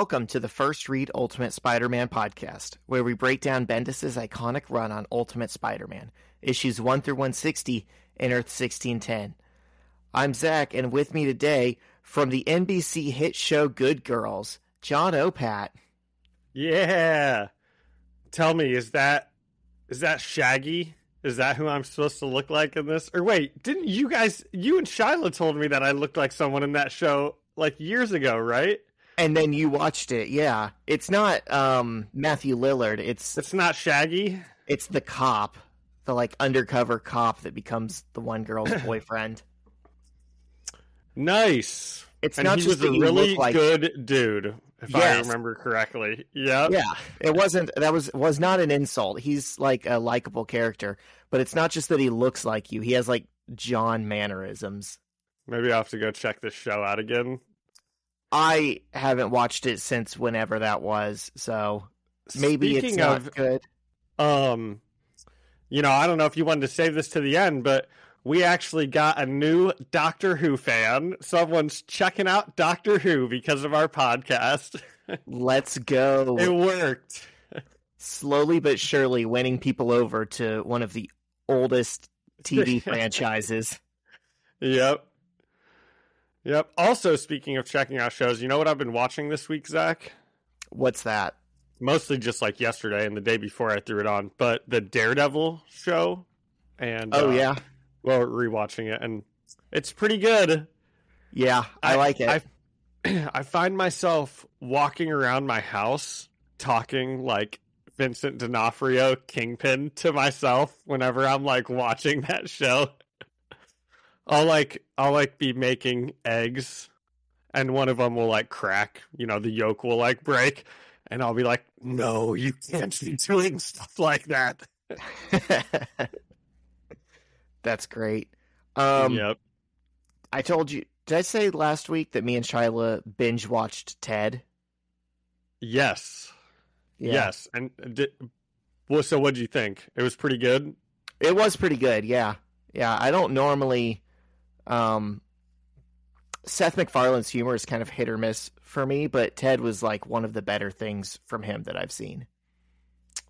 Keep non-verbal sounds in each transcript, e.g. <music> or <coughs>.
Welcome to the First Read Ultimate Spider Man podcast, where we break down Bendis' iconic run on Ultimate Spider Man, issues 1 through 160 in Earth 1610. I'm Zach, and with me today, from the NBC hit show Good Girls, John Opat. Yeah. Tell me, is that is that Shaggy? Is that who I'm supposed to look like in this? Or wait, didn't you guys you and Shyla told me that I looked like someone in that show like years ago, right? And then you watched it, yeah. It's not um, Matthew Lillard. It's It's not Shaggy. it's the cop, the like undercover cop that becomes the one girl's <clears throat> boyfriend. Nice. It's and not he just was a really like good dude, if I remember correctly. Yeah, Yeah, it wasn't. That was was not an insult. He's like a likable character, but it's not just that he looks like you. He has like John mannerisms. Maybe I'll have to go check this show out again. I haven't watched it since whenever that was, so maybe Speaking it's not of good. Um, you know, I don't know if you wanted to save this to the end, but we actually got a new Doctor Who fan. Someone's checking out Doctor Who because of our podcast. <laughs> Let's go. it worked. Slowly but surely, winning people over to one of the oldest TV <laughs> franchises. Yep. Yep. Also, speaking of checking out shows, you know what I've been watching this week, Zach? What's that? Mostly just like yesterday and the day before I threw it on, but the Daredevil show. And Oh uh, yeah, well, rewatching it, and it's pretty good. yeah, I, like it. I, <clears throat> I find myself walking around my house talking like Vincent D'Onofrio, Kingpin, to myself whenever I'm like watching <laughs> that show. I'll like I'll like be making eggs, and one of them will like crack. You know, the yolk will like break, and I'll be like, "No, you can't be doing stuff like that." <laughs> That's great. Um, yep. I told you. Did I say last week that me and Shyla binge watched Ted? Yes. Yeah. Yes. And did, well, so what do you think? It was pretty good. It was pretty good. Yeah. Yeah. I don't normally. Um, Seth MacFarlane's humor is kind of hit or miss for me, but Ted was like one of the better things from him that I've seen.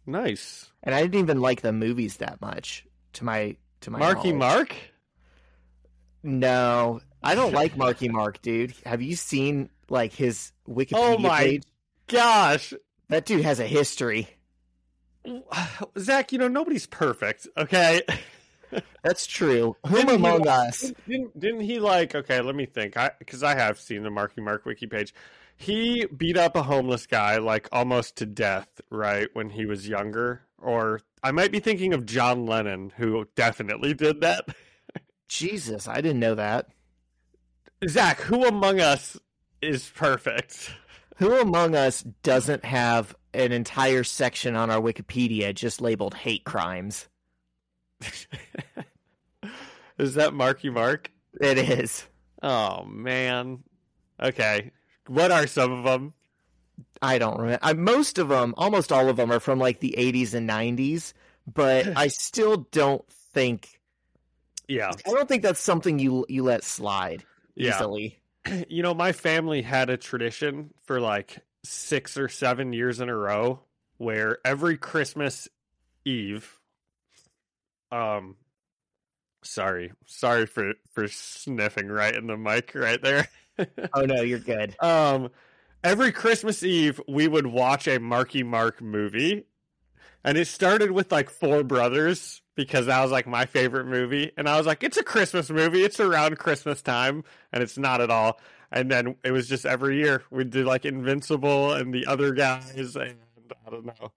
Nice. And I didn't even like the movies that much. To my to my Marky knowledge. Mark. No, I don't like Marky Mark, dude. Have you seen like his Wikipedia Oh my- page? Gosh, That dude has a history. Zach, you know nobody's perfect. Okay. <laughs> That's true. Whom Didn't among like- us? Didn't didn't he like? Okay, let me think. I because I have seen the Marky Mark wiki page. He beat up a homeless guy like almost to death, right, when he was younger. Or I might be thinking of John Lennon, who definitely did that. Jesus, I didn't know that. Zach, who among us is perfect? Who among us doesn't have an entire section on our Wikipedia just labeled hate crimes? <laughs> is that Marky Mark? It is. Oh man. Okay. What are some of them? I don't remember. I, most of them, almost all of them, are from like the 80s and 90s, but <laughs> I still don't think. Yeah. I don't think that's something you you let slide Yeah. easily. <clears throat> You know, my family had a tradition for like six or seven years in a row where every Christmas Eve, um, sorry, sorry for for sniffing right in the mic right there. <laughs> Oh no, you're good. um, every Christmas Eve we would watch a Marky Mark movie, and it started with like Four Brothers because that was like my favorite movie, and I was like, it's a Christmas movie, it's around Christmas time, and it's not at all. And then it was just every year we'd do like Invincible and the other guys, and I don't know,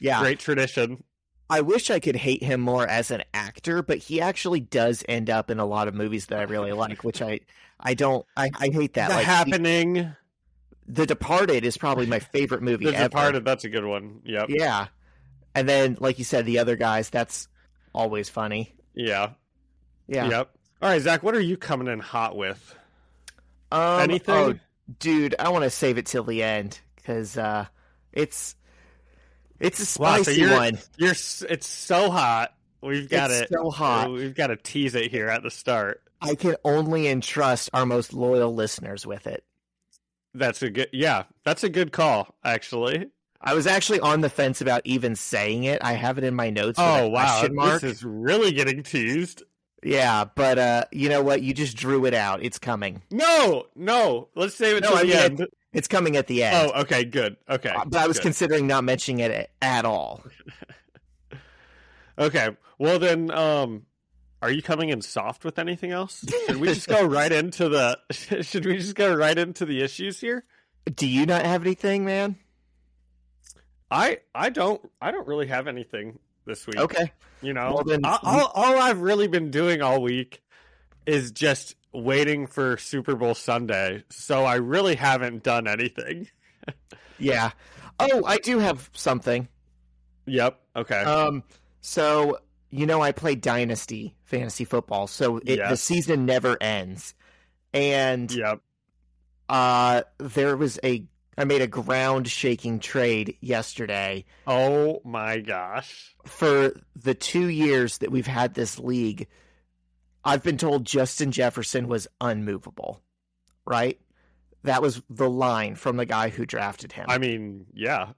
Yeah. great tradition. I wish I could hate him more as an actor, but he actually does end up in a lot of movies that I really like, which I I don't I, I hate that. the like Happening, The Departed is probably my favorite <laughs> movie The ever. Departed, that's a good one. Yep. Yeah. And then like you said, the other guys, that's always funny. Yeah. Yeah. Yep. All right, Zach, what are you coming in hot with? Um, Anything? Oh, dude, I want to save it till the end because uh, it's it's a Wow, so spicy one. You're it's so hot. We've got It's it. so hot. We've got to tease it here at the start. I can only entrust our most loyal listeners with it. That's a good yeah, that's a good call, actually. I was actually on the fence about even saying it. I have it in my notes. Oh wow, this is really getting teased. Yeah, but uh, you know what? You just drew it out. It's coming. No, no, let's save it No, till I the mean, end. It's coming at the end. Oh, okay, good. Okay, Uh, but I was good. considering not mentioning it at all. <laughs> okay. Well then, um, are you coming in soft with anything else? Should we just go <laughs> right into the? <laughs> Should we just go right into the issues here? Do you not have anything, man? I I don't I don't really have anything this week. Okay. You know, Well, then all, all, all I've really been doing all week is just waiting for Super Bowl Sunday. So I really haven't done anything. <laughs> Yeah. Oh, I do have something. Yep. Okay. Um, so you know, I play Dynasty fantasy football, so it, the season never ends. And yep. uh, there was a I made a ground shaking trade yesterday Oh my gosh. for the two years that we've had this league. I've been told Justin Jefferson was unmovable, right? That was the line from the guy who drafted him. I mean, yeah.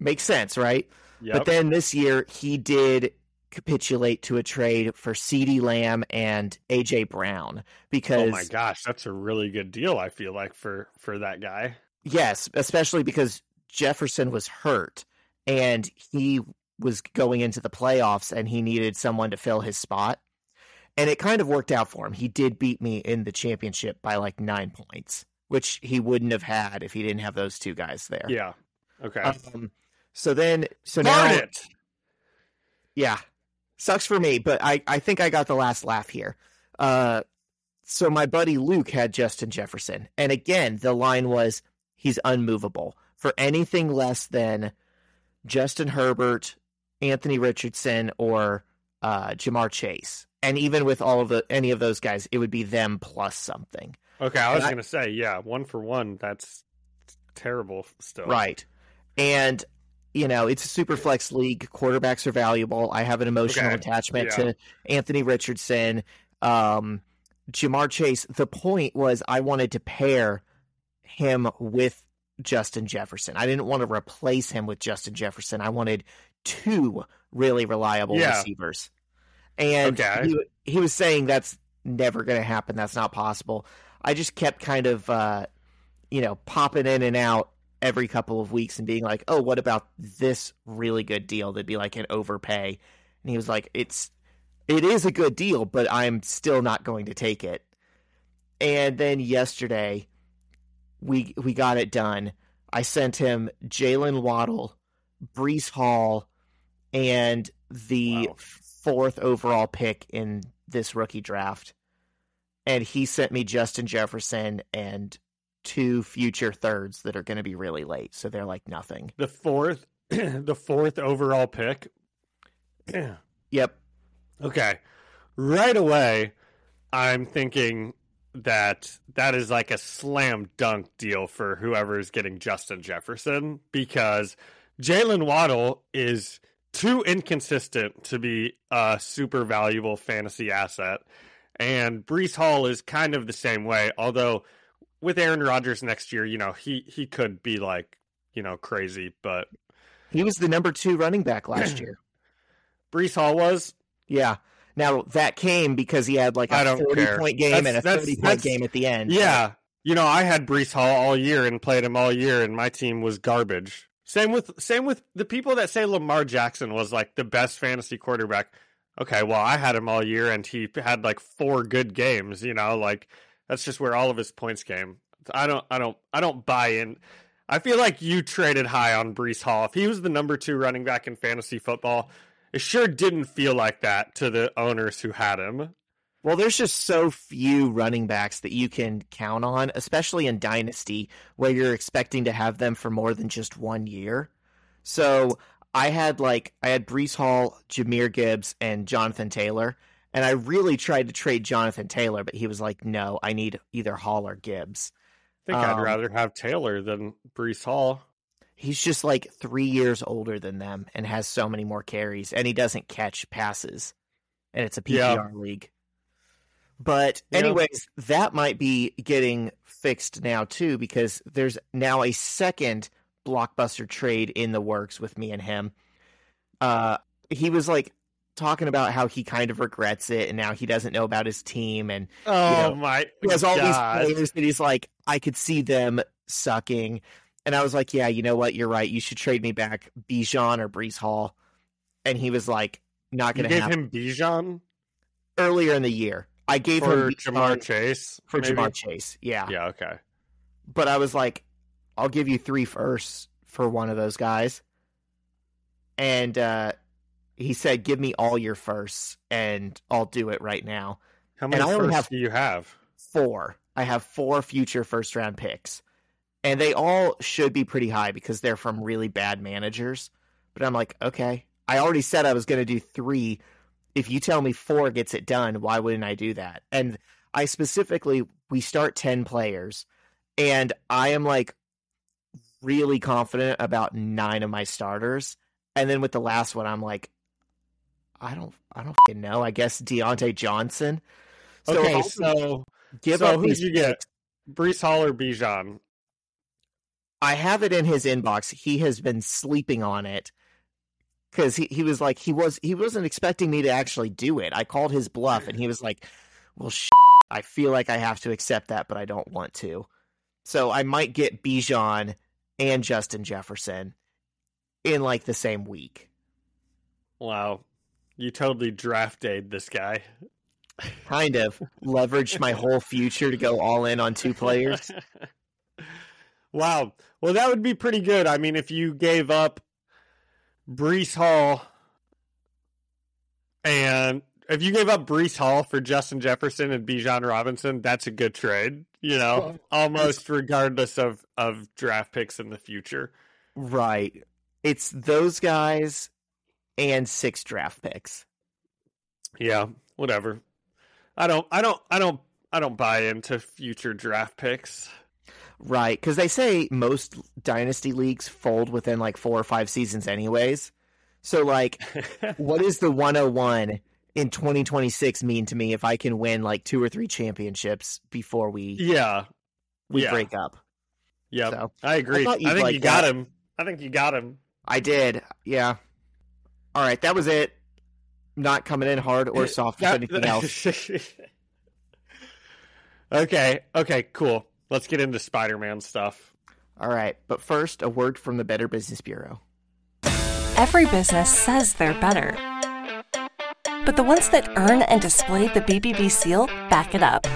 Makes sense, right? Yep. But then this year he did capitulate to a trade for CeeDee Lamb and AJ Brown because oh my gosh, that's a really good deal. I feel like for for that guy. yes, especially because Jefferson was hurt and he was going into the playoffs and he needed someone to fill his spot. And it kind of worked out for him. He did beat me in the championship by like 9 points, which he wouldn't have had if he didn't have those two guys there. Yeah. Okay. Um, so then so Darn now it. Yeah. Sucks for me, but I, I think I got the last laugh here. Uh, so my buddy Luke had Justin Jefferson. And again, the line was he's unmovable. For anything less than Justin Herbert, Anthony Richardson, or uh, Ja'Marr Chase. And even with all of the any of those guys, it would be them plus something. Okay, I was gonna say, yeah, one for one. That's terrible. Still, Right. And you know, it's a super flex league. Quarterbacks are valuable. I have an emotional Okay. attachment Yeah. to Anthony Richardson, um, Ja'Marr Chase. The point was I wanted to pair him with Justin Jefferson. I didn't want to replace him with Justin Jefferson. I wanted two really reliable Yeah. receivers. And Okay. he, he was saying that's never going to happen. That's not possible. I just kept kind of, uh, you know, popping in and out every couple of weeks and being like, oh, what about this really good deal? That'd be like an overpay. And he was like, it's, it is a good deal, but I'm still not going to take it. And then yesterday, we we got it done. I sent him Jalen Waddle, Breece Hall, and the Wow. fourth overall pick in this rookie draft. And he sent me Justin Jefferson and two future thirds that are going to be really late. So they're like nothing. The fourth, <clears throat> the fourth overall pick. Yeah. <clears throat> Yep. okay, right away, I'm thinking that that is like a slam dunk deal for whoever is getting Justin Jefferson because Jalen Waddle is too inconsistent to be a super valuable fantasy asset. And Breece Hall is kind of the same way, although with Aaron Rodgers next year, you know, he he could be like, you know, crazy, but He was the number two running back last year. <clears throat> Breece Hall was Yeah. Now that came because he had like I a 40 care. point game That's- and a 30 point game at the end. Yeah. You know, I had Breece Hall all year and played him all year and my team was garbage. Same with same with the people that say Lamar Jackson was like the best fantasy quarterback. Okay, well, I had him all year and he had like four good games, you know, like that's just where all of his points came. I don't I don't I don't buy in. I feel like you traded high on Breece Hall. If he was the number 2 running back in fantasy football, it sure didn't feel like that to the owners who had him. Well, there's just so few running backs that you can count on, especially in Dynasty, where you're expecting to have them for more than just one year. So I had like I had Breece Hall, Jahmyr Gibbs, and Jonathan Taylor, and I really tried to trade Jonathan Taylor, but he was like, "No, I need either Hall or Gibbs." I think I'd Um, rather have Taylor than Breece Hall. He's just like three years older than them and has so many more carries, and he doesn't catch passes, and it's a PPR Yeah. league. But Yeah. anyways, that might be getting fixed now too because there's now a second blockbuster trade in the works with me and him. Uh he was like talking about how he kind of regrets it and now he doesn't know about his team and Oh know, my he has all God. these players that he's like, I could see them sucking. And I was like, Yeah, you know what? You're right. You should trade me back Bijan or Breece Hall. And he was like, Not gonna gave happen him Bijan earlier in the year. I gave for him Ja'Marr Bijan Chase. for maybe? Ja'Marr Chase. Yeah. Yeah, okay. But I was like, I'll give you three firsts for one of those guys. And uh, he said, Give me all your firsts and I'll do it right now. How many I only firsts have- do you have? Four. I have four future first round picks. And they all should be pretty high because they're from really bad managers. But I'm like, okay. I already said I was going to do three. If you tell me four gets it done, why wouldn't I do that? And I specifically, we start 10 players, and I am like really confident about nine of my starters. And then with the last one, I'm like, I don't, I don't know. I guess Diontae Johnson. So okay, so give so who'd these you get? Breece Hall or Bijan? I have it in his inbox. He has been sleeping on it because he, he was like he was he wasn't expecting me to actually do it. I called his bluff, and he was like, "Well, sh- I feel like I have to accept that, but I don't want to." So I might get Bijan and Justin Jefferson in like the same week. Wow. You totally draft dayed this guy. Kind of leveraged my whole future to go all in on two players. <laughs> wow. Well, that would be pretty good. I mean, if you gave up Breece Hall and if you gave up Breece Hall for Justin Jefferson and Bijan Robinson, that's a good trade. You know, almost regardless of of draft picks in the future. Right. It's those guys and six draft picks. Yeah, whatever. I don't. I don't. I don't. I don't buy into future draft picks. Right, because they say most dynasty leagues fold within like four or five seasons, anyways. So, like, <laughs> what does the 101 in 2026 mean to me if I can win like two or three championships before we yeah. we yeah. break up? Yeah, So, I agree. I, you'd think like you got that. him. I think you got him. I did, yeah. All right, that was it. Not coming in hard or eh, soft with That- anything else. <laughs> okay. Okay. Cool. Let's get into Spider-Man stuff. All right, but first, a word from the Better Business Bureau. Every business says they're better. But the ones that earn and display the BBB seal back it up.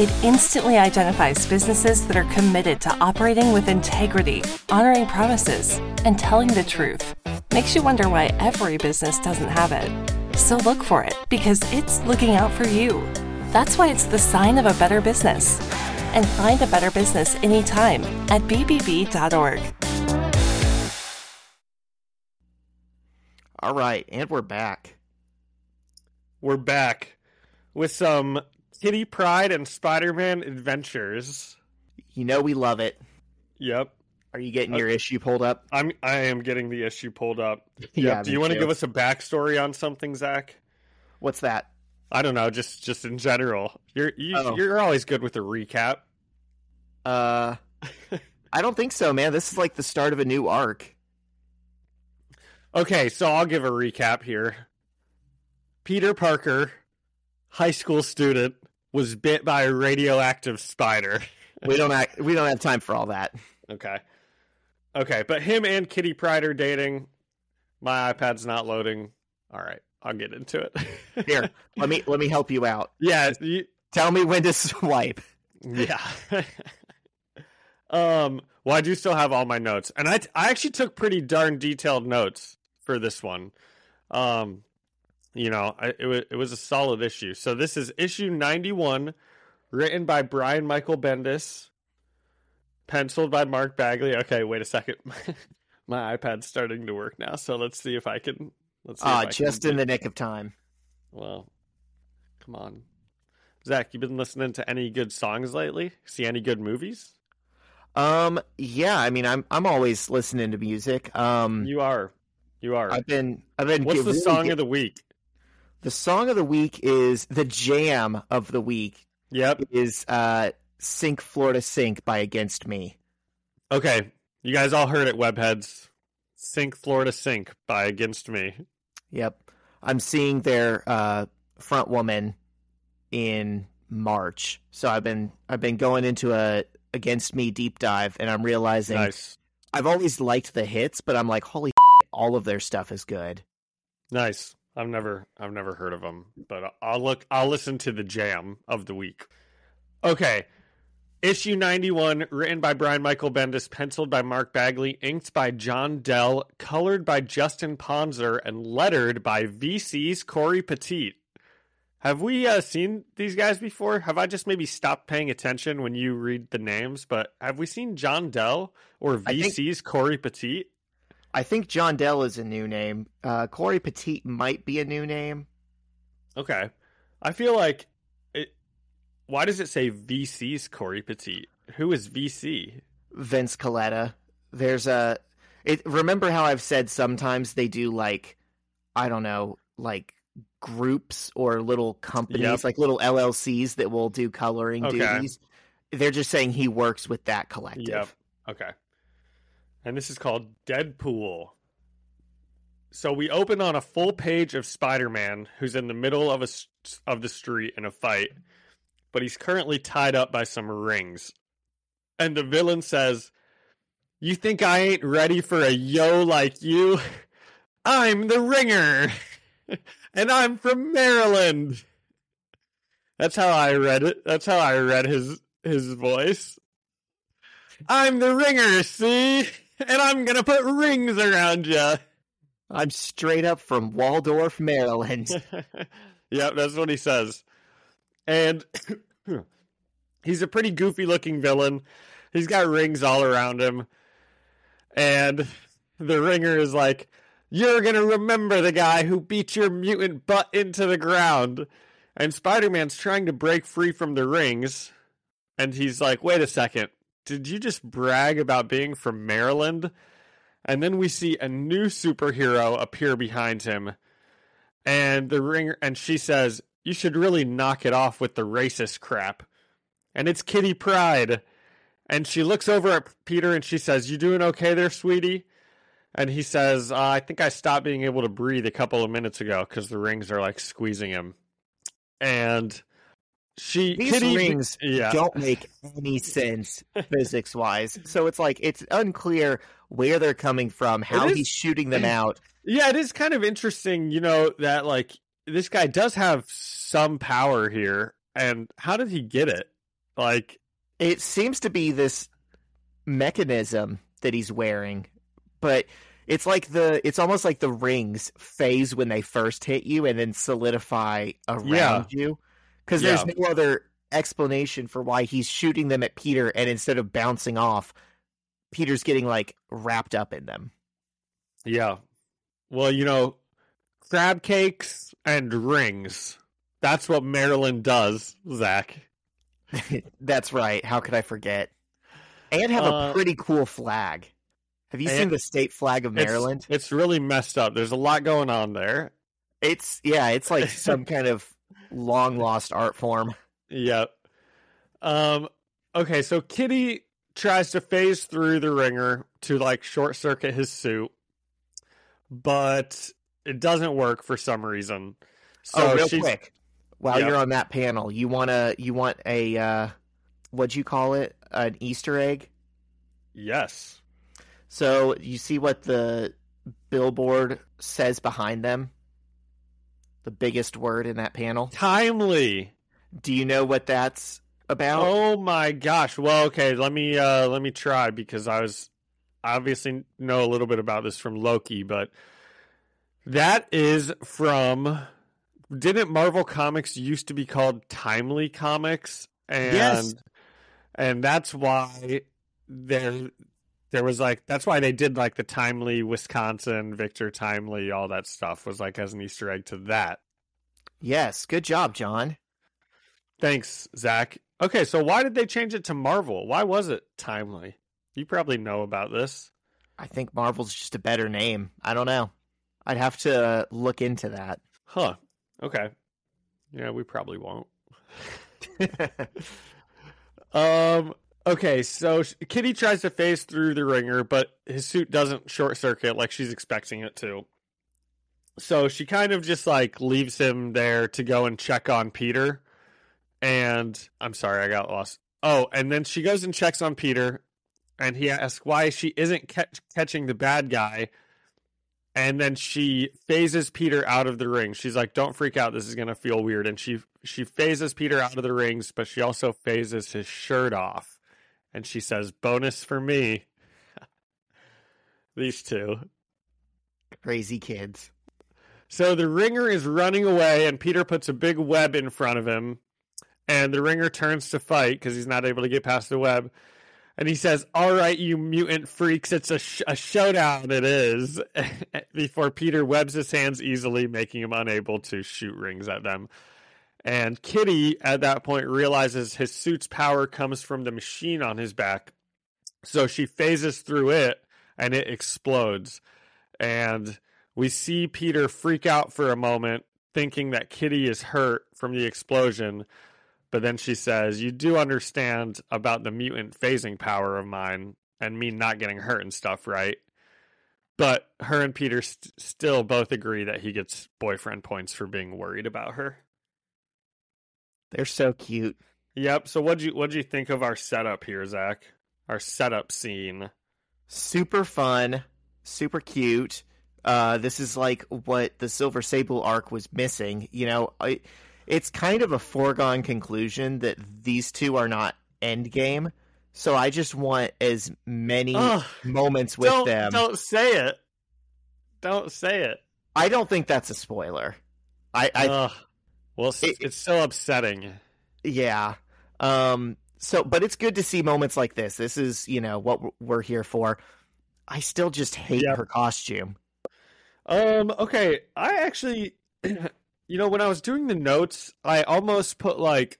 It instantly identifies businesses that are committed to operating with integrity, honoring promises, and telling the truth. Makes you wonder why every business doesn't have it. So look for it because it's looking out for you. That's why it's the sign of a better business. And find a better business anytime at bbb.org. All right, and we're back. We're back with some Kitty Pryde and Spider-Man adventures. You know we love it. Yep. Are you getting uh, your issue pulled up? I'm. I am getting the issue pulled up. <laughs> Yeah, Do you want to give us a backstory on something, Zach? What's that? I don't know. Just just in general. You're you, Oh. you're always good with a recap. Uh, I don't think so, man. This is like the start of a new arc. Okay, so I'll give a recap here. Peter Parker, high school student, was bit by a radioactive spider. <laughs> We don't act, we don't have time for all that. Okay. Okay, but him and Kitty Pryde are dating. My iPad's not loading. All right, I'll get into it. <laughs> Here, let me let me help you out. yeah, you, Tell me when to swipe. yeah. <laughs> um, well, I do still have all my notes, and I I actually took pretty darn detailed notes for this one. Um, you know, I, it was it was a solid issue. So this is issue ninety one, written by Brian Michael Bendis, penciled by Mark Bagley. Okay, wait a second, <laughs> my iPad's starting to work now, so let's see if I can. Let's see. Ah, I just in the nick of time. well, come on, Zach. You been listening to any good songs lately? See any good movies? Um, yeah, I mean, I'm I'm always listening to music. Um, You are. You are. I've been I've been What's the really song get- of the week? The song of the week is the jam of the week Yep. is uh Sink Florida Sink by Against Me. Okay. You guys all heard it, webheads. Sink Florida Sink by Against Me. Yep. I'm seeing their uh front woman in March. So I've been I've been going into a Against Me deep dive and I'm realizing Nice. I've always liked the hits, but I'm like, holy all of their stuff is good. Nice. I've never I've never heard of them, but I'll look I'll listen to the jam of the week. Okay. Issue 91 written by Brian Michael Bendis, penciled by Mark Bagley, inked by John Dell, colored by Justin Ponsor and lettered by VC's Cory Petit. Have we uh, seen these guys before? Have I just maybe stopped paying attention when you read the names? But have we seen John Dell or I think- VC's Cory Petit? I think John Dell is a new name. Uh Cory Petit might be a new name. Okay. I feel like why does it say VC's Cory Petit? Who is VC? Vince Coletta. There's a it remember how I've said sometimes they do like I don't know, like groups or little companies, Yep. like little LLCs that will do coloring Okay. duties. They're just saying he works with that collective. Yep. Okay. And this is called Deadpool. So we open on a full page of Spider-Man who's in the middle of a of the street in a fight, but he's currently tied up by some rings. And the villain says, "You think I ain't ready for a yo like you? <laughs> I'm the ringer, <laughs> and I'm from Maryland." That's how I read it. That's how I read his his voice. I'm the ringer, see? <laughs> And I'm gonna put rings around you. I'm straight up from Waldorf, Maryland. yep, that's what he says. And he's a pretty goofy looking villain. He's got rings all around him. And the ringer is like, You're going to remember the guy who beat your mutant butt into the ground. And Spider Man's trying to break free from the rings. And he's like, Wait a second. Did you just brag about being from Maryland? And then we see a new superhero appear behind him. And the ringer and she says, You should really knock it off with the racist crap. And it's Kitty Pryde. And she looks over at Peter and she says, You doing okay there, sweetie? And he says, uh, I think I stopped being able to breathe a couple of minutes ago because the rings are like squeezing him. And she These Kitty rings yeah. don't make any sense <laughs> physics wise. So it's like it's unclear where they're coming from, how is- he's shooting them out. Yeah, it is kind of interesting, you know, that like this guy does have some power here. And how did he get it? Like, It seems to be this mechanism that he's wearing, but it's like the it's almost like the rings phase when they first hit you and then solidify around Yeah. you. Because Yeah. there's no other explanation for why he's shooting them at Peter and instead of bouncing off, Peter's getting like wrapped up in them. yeah. Well, you know, crab cakes and rings. That's what Maryland does, Zach. <laughs> That's right. How could I forget? And have Uh, a pretty cool flag. Have you seen the state flag of It's- Maryland? It's, really messed up. There's a lot going on there. It's yeah, it's like <laughs> some kind of long lost art form. Yep. Um okay, so Kitty tries to phase through the ringer to like short circuit his suit, but it doesn't work for some reason. So oh, real she's quick. While Yeah. you're on that panel, you wanna you want a uh what'd you call it? An Easter egg? yes. So you see what the billboard says behind them? The biggest word in that panel? Timely. Do you know what that's about? Oh my gosh. Well, okay, let me uh let me try because I was I obviously know a little bit about this from Loki, but that is from didn't Marvel Comics used to be called Timely Comics? And Yes. and that's why there there was like that's why they did like the Timely Wisconsin, Victor Timely, all that stuff was like as an Easter egg to that. Yes, good job, John. Thanks, Zach. Okay, so why did they change it to Marvel? Why was it timely? You probably know about this. I think Marvel's just a better name. I don't know. I'd have to uh, look into that. Huh. Okay. Yeah, we probably won't. <laughs> um. Okay, so Kitty tries to phase through the ringer, but his suit doesn't short circuit like she's expecting it to. So she kind of just like leaves him there to go and check on Peter. And I'm sorry, I got lost. Oh, and then she goes and checks on Peter, and he asks why she isn't catch- catching the bad guy. And then she phases Peter out of the ring. She's like, "Don't freak out. This is gonna feel weird." And she she phases Peter out of the rings, but she also phases his shirt off. And she says, "Bonus for me." <laughs> These two. Crazy kids. So the ringer is running away, and Peter puts a big web in front of him. And the ringer turns to fight because he's not able to get past the web. And he says, All right, you mutant freaks, it's a, sh- a showdown. It is. <laughs> Before Peter webs his hands easily, making him unable to shoot rings at them. And Kitty, at that point, realizes his suit's power comes from the machine on his back. So she phases through it, and it explodes. And we see Peter freak out for a moment, thinking that Kitty is hurt from the explosion. But then she says, You do understand about the mutant phasing power of mine and me not getting hurt and stuff, right? But her and Peter st- still both agree that he gets boyfriend points for being worried about her. They're so cute. Yep. So what'd you what'd you think of our setup here, Zach? Our setup scene. Super fun, super cute. Uh, this is like what the Silver Sable arc was missing. You know, I, it's kind of a foregone conclusion that these two are not endgame. So I just want as many Ugh, moments with don't, them. Don't say it. Don't say it. I don't think that's a spoiler. I, I Ugh. Well, it's, It- it's so upsetting. yeah. Um. So, but it's good to see moments like this. This is, you know, what we're here for. I still just hate Yep. her costume. Um, okay. I actually, <clears throat> you know, when I was doing the notes, I almost put like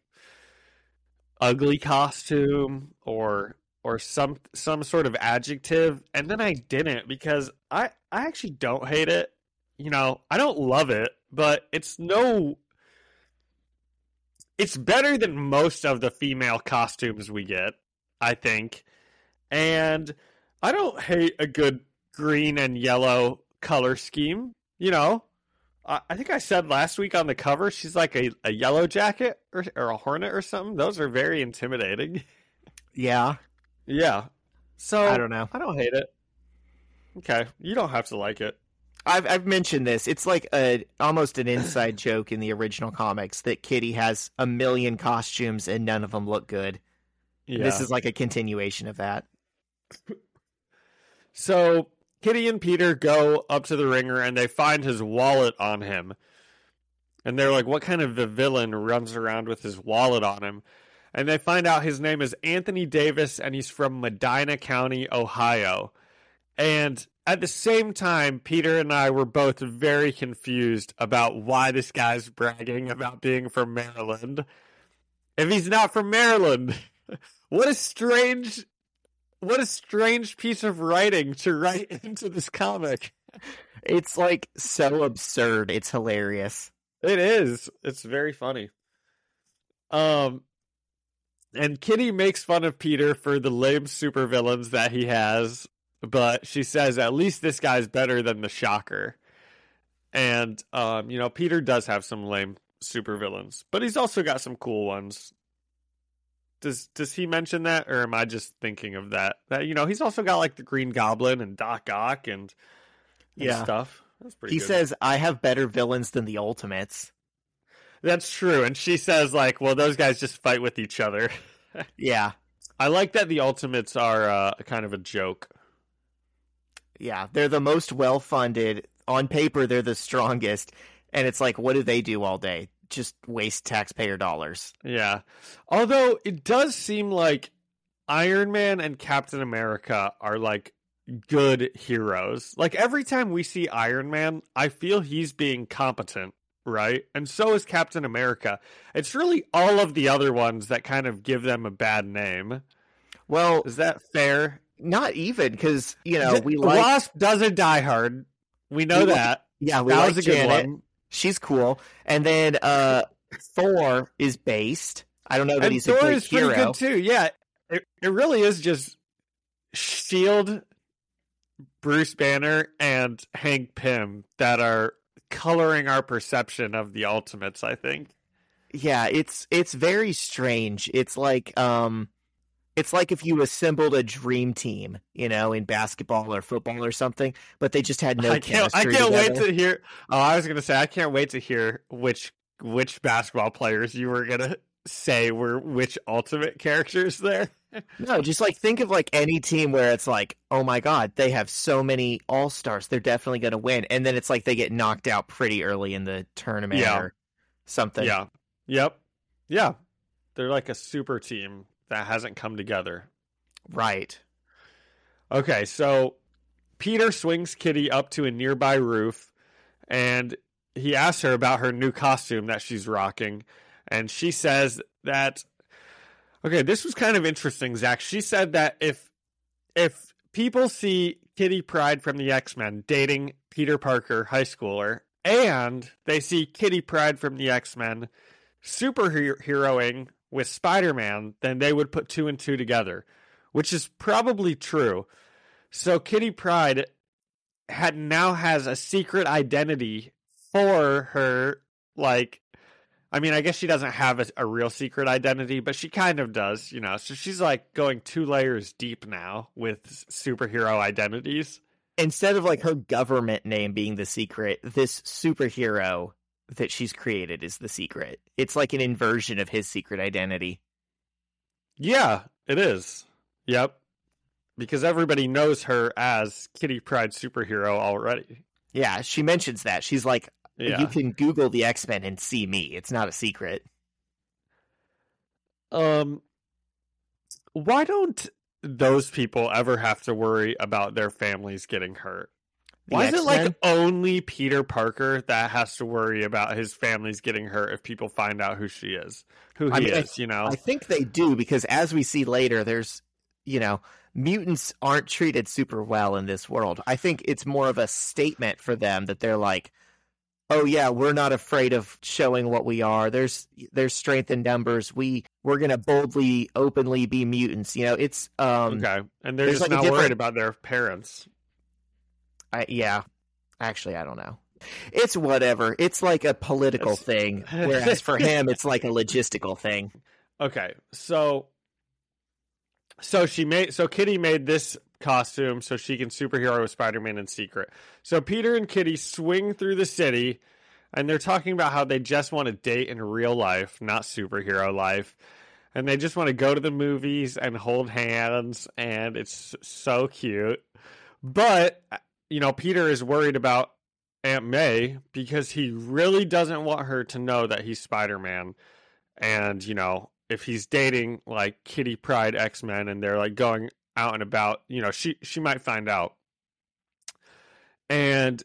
ugly costume or or some some sort of adjective, and then I didn't because I I actually don't hate it. You know, I don't love it, but it's no. It's better than most of the female costumes we get, I think, and I don't hate a good green and yellow color scheme. You know, I, think I said last week on the cover she's like a, a yellow jacket or, or a hornet or something. Those are very intimidating. <laughs> Yeah. Yeah. So I don't know. I don't hate it. Okay, you don't have to like it. I've I've mentioned this. It's like a almost an inside <laughs> joke in the original comics that Kitty has a million costumes and none of them look good. Yeah. This is like a continuation of that. <laughs> So Kitty and Peter go up to the ringer and they find his wallet on him. And they're like, what kind of villain runs around with his wallet on him? And they find out his name is Anthony Davis and he's from Medina County, Ohio. And at the same time, Peter and I were both very confused about why this guy's bragging about being from Maryland. If he's not from Maryland, <laughs> what a strange what a strange piece of writing to write <laughs> into this comic. It's like so absurd. It's hilarious. It is. It's very funny. Um and Kitty makes fun of Peter for the lame supervillains that he has, but she says at least this guy's better than the Shocker. And um, you know, Peter does have some lame supervillains, but he's also got some cool ones. Does does he mention that, or am I just thinking of that? That you know, he's also got like the Green Goblin and Doc Ock and, and Yeah. stuff. That's pretty. He good. says, "I have better villains than the Ultimates." That's true. And she says, like, well, those guys just fight with each other. <laughs> Yeah, I like that the Ultimates are uh, kind of a joke. yeah. They're the most well funded. On paper, they're the strongest, and it's like, what do they do all day? Just waste taxpayer dollars. Yeah. Although it does seem like Iron Man and Captain America are like good heroes. Like every time we see Iron Man, I feel he's being competent, right? And so is Captain America. It's really all of the other ones that kind of give them a bad name. Well, Is that fair? not even because you know we like Wasp doesn't die hard. We know We like- that. yeah we that like was a good one. She's cool. And then uh, Thor is based. I don't know that and he's Thor a great is pretty hero. good too. Yeah, it it really is just Shield, Bruce Banner, and Hank Pym that are coloring our perception of the Ultimates. I think. Yeah, it's it's very strange. It's like um it's like if you assembled a dream team, you know, in basketball or football or something, but they just had no I can't. I can't wait to hear. Oh, I was gonna say I can't wait to hear which which basketball players you were gonna say were which ultimate <laughs> characters there. No, just like think of like any team where it's like, oh my god, they have so many all stars, they're definitely going to win, and then it's like they get knocked out pretty early in the tournament Yeah. or something. Yeah. Yep. Yeah. They're like a super team that hasn't come together. right. Okay, so Peter swings Kitty up to a nearby roof and he asks her about her new costume that she's rocking. And she says that Okay, this was kind of interesting, Zach. She said that if if people see Kitty Pryde from the X-Men dating Peter Parker, high schooler, and they see Kitty Pryde from the X-Men superheroing with Spider-Man, then they would put two and two together, which is probably true. So Kitty Pryde had now has a secret identity for her like I mean, I guess she doesn't have a, a real secret identity, but she kind of does, you know. So she's like going two layers deep now with superhero identities. Instead of like her government name being the secret, this superhero that she's created is the secret. It's like an inversion of his secret identity. Yeah, it is. Yep. Because everybody knows her as Kitty Pryde superhero already. Yeah, she mentions that. She's like, Yeah. you can Google the X Men and see me. It's not a secret. Um why don't those people ever have to worry about their families getting hurt? Why is it X-Men? like only Peter Parker that has to worry about his family's getting hurt if people find out who she is, who he I mean, I- is? You know, I think they do because as we see later, there's, you know, mutants aren't treated super well in this world. I think it's more of a statement for them that they're like, oh yeah, we're not afraid of showing what we are. There's there's strength in numbers. We we're gonna boldly, openly be mutants. You know, it's um, okay, and they're there's just like not worried different- about their parents. I, yeah. Actually, I don't know. It's whatever. It's like a political thing, <laughs> whereas for him, it's like a logistical thing. Okay, so so she made so Kitty made this costume so she can superhero with Spider-Man in secret. So Peter and Kitty swing through the city and they're talking about how they just want to date in real life, not superhero life. And they just want to go to the movies and hold hands and it's so cute. But you know, Peter is worried about Aunt May because he really doesn't want her to know that he's Spider-Man. And you know if he's dating like kitty pryde x-men and they're like going out and about you know she she might find out. And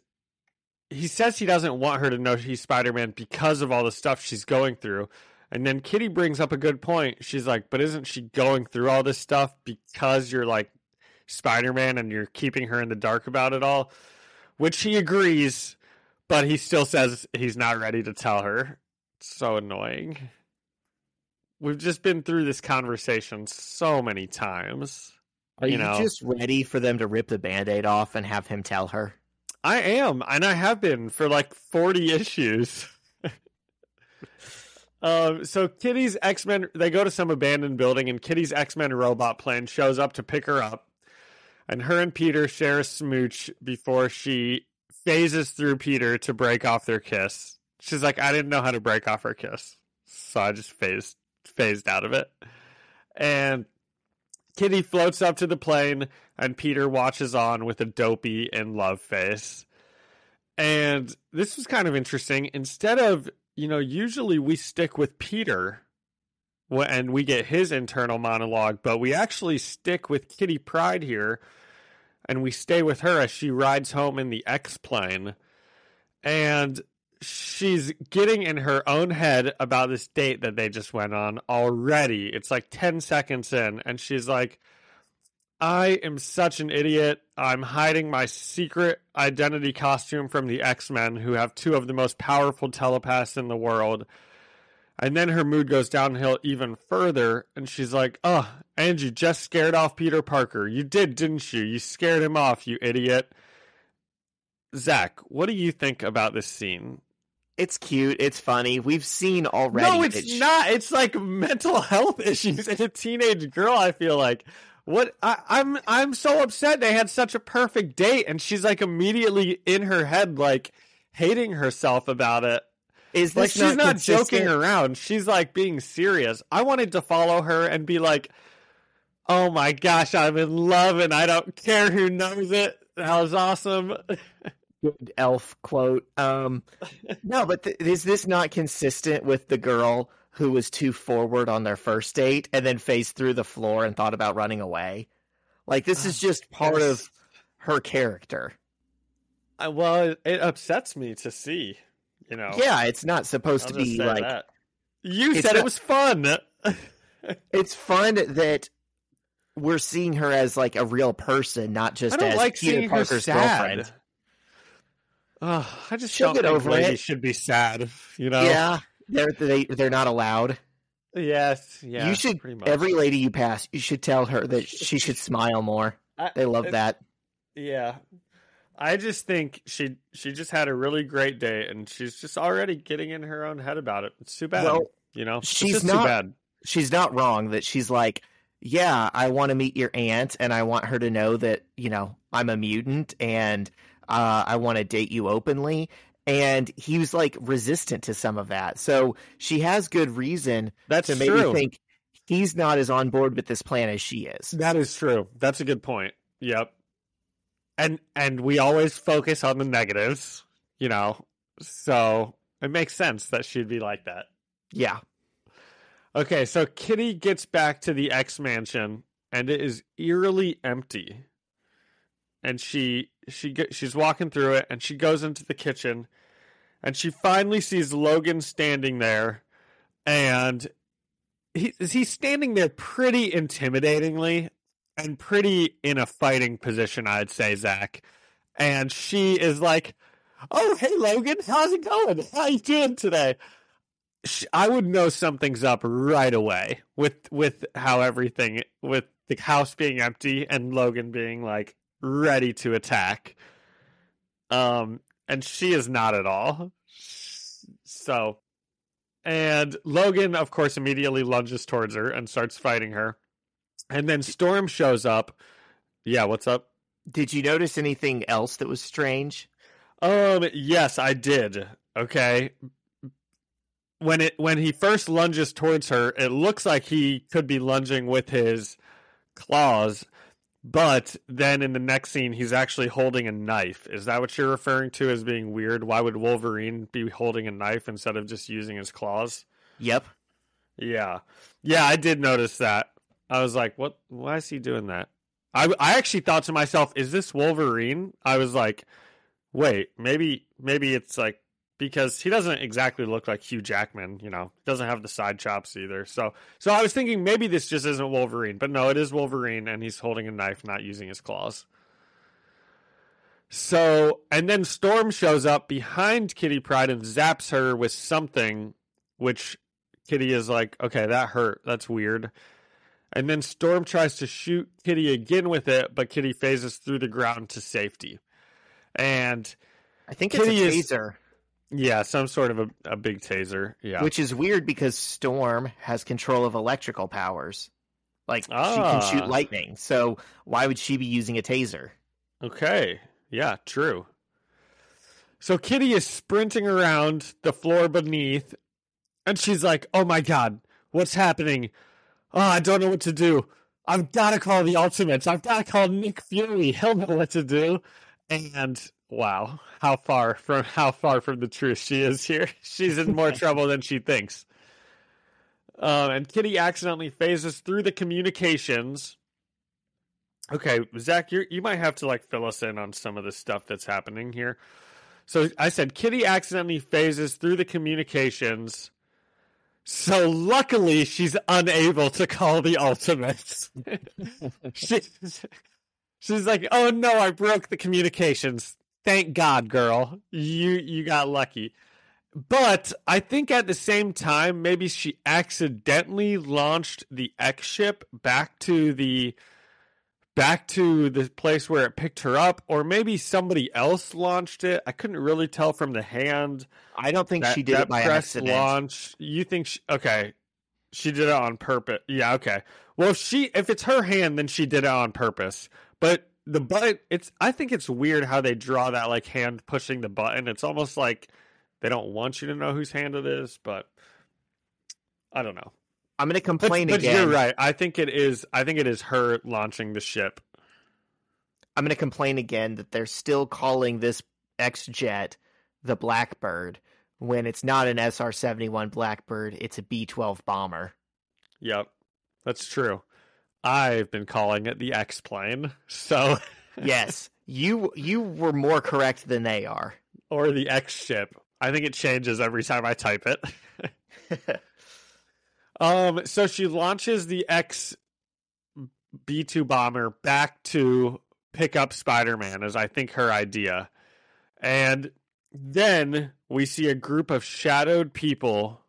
he says he doesn't want her to know he's spider-man because of all the stuff she's going through. And then kitty brings up a good point. She's like but isn't she going through all this stuff because you're like spider-man and you're keeping her in the dark about it all which he agrees but he still says he's not ready to tell her it's so annoying we've just been through this conversation so many times. Are You you, know. just ready for them to rip the band-aid off and have him tell her? I am, and I have been for like 40 issues. <laughs> um, so Kitty's X Men, they go to some abandoned building, and Kitty's X Men robot plane shows up to pick her up. And her and Peter share a smooch before she phases through Peter to break off their kiss. She's like, I didn't know how to break off her kiss. So I just phased phased out of it. And Kitty floats up to the plane, and Peter watches on with a dopey and love face. And this was kind of interesting. Instead of, you know, usually we stick with Peter and we get his internal monologue, but we actually stick with Kitty Pryde here and we stay with her as she rides home in the X plane. And she's getting in her own head about this date that they just went on already. It's like 10 seconds in, and she's like, I am such an idiot. I'm hiding my secret identity costume from the X Men, who have two of the most powerful telepaths in the world. And then her mood goes downhill even further, and she's like, Oh, Angie just scared off Peter Parker. You did, didn't you? You scared him off, you idiot. Zach, what do you think about this scene? It's cute. It's funny. We've seen already. No, it's that not. It's like mental <laughs> health issues in a teenage girl. I feel like what I, I'm. I'm so upset. They had such a perfect date, and she's like immediately in her head, like hating herself about it. Is Like she's not consistent? joking around. She's like being serious. I wanted to follow her and be like, "Oh my gosh, I'm in love, and I don't care who knows it." That was awesome. good elf quote. Um, no, but th- is this not consistent with the girl who was too forward on their first date and then phased through the floor and thought about running away? Like this is just part of her character. I- well, it upsets me to see. You know. Yeah, it's not supposed I'll to just be say like that. You said not- it was fun. <laughs> it's fun that we're seeing her as like a real person, not just I don't as like Peter seeing her Parker's sad. girlfriend. Ugh, I just She'll don't get over it. should be sad. You know? Yeah, they're they they're not allowed. Yes. Yeah. you should pretty much. every lady you pass, you should tell her that she should smile more. I- They love it- that. Yeah. I just think she she just had a really great day, and she's just already getting in her own head about it. It's too bad. Well, you know, It's she's not- too bad. she's not wrong that she's like, yeah, I want to meet your aunt and I want her to know that, you know, I'm a mutant and uh, I want to date you openly. And he was like resistant to some of that. So she has good reason That's to maybe true. think he's not as on board with this plan as she is. That is true. That's a good point. Yep. And and we always focus on the negatives, you know. So it makes sense that she'd be like that. Yeah. Okay, so Kitty gets back to the X mansion and it is eerily empty. And she she get, she's walking through it and she goes into the kitchen and she finally sees Logan standing there and he is he's standing there pretty intimidatingly and pretty in a fighting position, I'd say, Zach. And she is like, "Oh, hey Logan, how's it going? How you doing today?" sh- I would know something's up right away with with how everything with the house being empty and Logan being like ready to attack. Um and she is not at all. So and Logan of course immediately lunges towards her and starts fighting her. And then Storm shows up. Yeah, what's up? Did you notice anything else that was strange? Um, yes, I did. Okay. When it when he first lunges towards her, it looks like he could be lunging with his claws, but then in the next scene he's actually holding a knife. Is that what you're referring to as being weird? Why would Wolverine be holding a knife instead of just using his claws? Yep. Yeah. Yeah, I did notice that. I was like, what why is he doing that? I I actually thought to myself, is this Wolverine? I was like, wait, maybe maybe it's like because he doesn't exactly look like Hugh Jackman, you know. Doesn't have the side chops either. So so I was thinking maybe this just isn't Wolverine, but no, it is Wolverine and he's holding a knife, not using his claws. So, and then Storm shows up behind Kitty Pryde and zaps her with something which Kitty is like, "Okay, that hurt. That's weird." And then Storm tries to shoot Kitty again with it, but Kitty phases through the ground to safety. And I think Kitty it's a is- taser, yeah, some sort of a, a big taser. Yeah. which is weird because Storm has control of electrical powers. Like she Ah. can shoot lightning. So why would she be using a taser? Okay. Yeah, true. So Kitty is sprinting around the floor beneath, and she's like, "Oh my god, what's happening? Oh, I don't know what to do. I've got to call the Ultimates. I've got to call Nick Fury. He'll know what to do." And wow, how far from how far from the truth she is here. <laughs> She's in more <laughs> trouble than she thinks. Um, and Kitty accidentally phases through the communications. Okay, Zach, you you might have to like fill us in on some of the stuff that's happening here. So I said Kitty accidentally phases through the communications, So luckily, she's unable to call the Ultimates. <laughs> she, she's like, "Oh no, I broke the communications. Thank God, girl. You you got lucky." But I think at the same time, maybe she accidentally launched the X ship back to the back to the place where it picked her up, or maybe somebody else launched it. I couldn't really tell from the hand. I don't think that, she did that it by press accident. launch. You think? She, okay, she did it on purpose. Yeah. Okay. Well, if she if it's her hand, then she did it on purpose. But the button, it's. I think it's weird how they draw that like hand pushing the button. It's almost like they don't want you to know whose hand it is, but I don't know. I'm going to But, complain but again. you're right. I think it is. I think it is her launching the ship. I'm going to complain again that they're still calling this X jet the Blackbird when it's not an SR 71 Blackbird, it's a B 12 bomber. Yep, that's true. I've been calling it the X plane. So <laughs> Yes, you you were more correct than they are. or the X ship. I think it changes every time I type it. <laughs> um, so she launches the X B two bomber back to pick up Spider Man, is I think her idea, and then we see a group of shadowed people,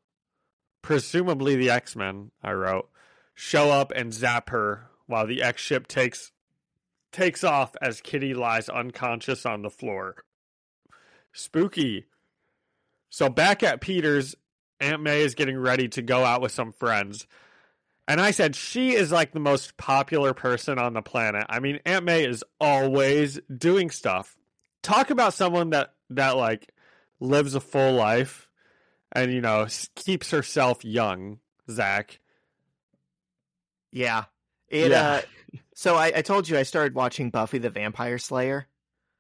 presumably the X Men. I wrote show up and zap her while the X ship takes takes off as Kitty lies unconscious on the floor. Spooky. So back at Peter's, Aunt May is getting ready to go out with some friends. And I said she is like the most popular person on the planet. I mean, Aunt May is always doing stuff. Talk about someone that that like lives a full life and you know keeps herself young, Zach. yeah. It Yeah. uh so I, I told you I started watching Buffy the Vampire Slayer.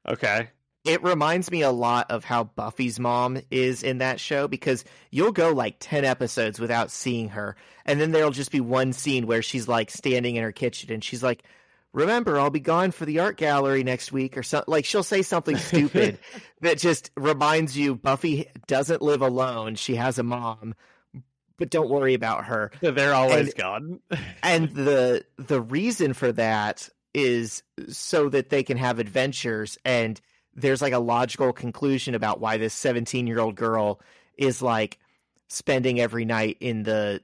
Okay. It reminds me a lot of how Buffy's mom is in that show because you'll go like 10 episodes without seeing her. And then there'll just be one scene where she's like standing in her kitchen and she's like, Remember, I'll be gone for the art gallery next week or something. Like she'll say something <laughs> stupid that just reminds you Buffy doesn't live alone. She has a mom, but don't worry about her They're always And- gone. <laughs> and the the reason for that is so that they can have adventures and there's like a logical conclusion about why this 17 year old girl is like spending every night in the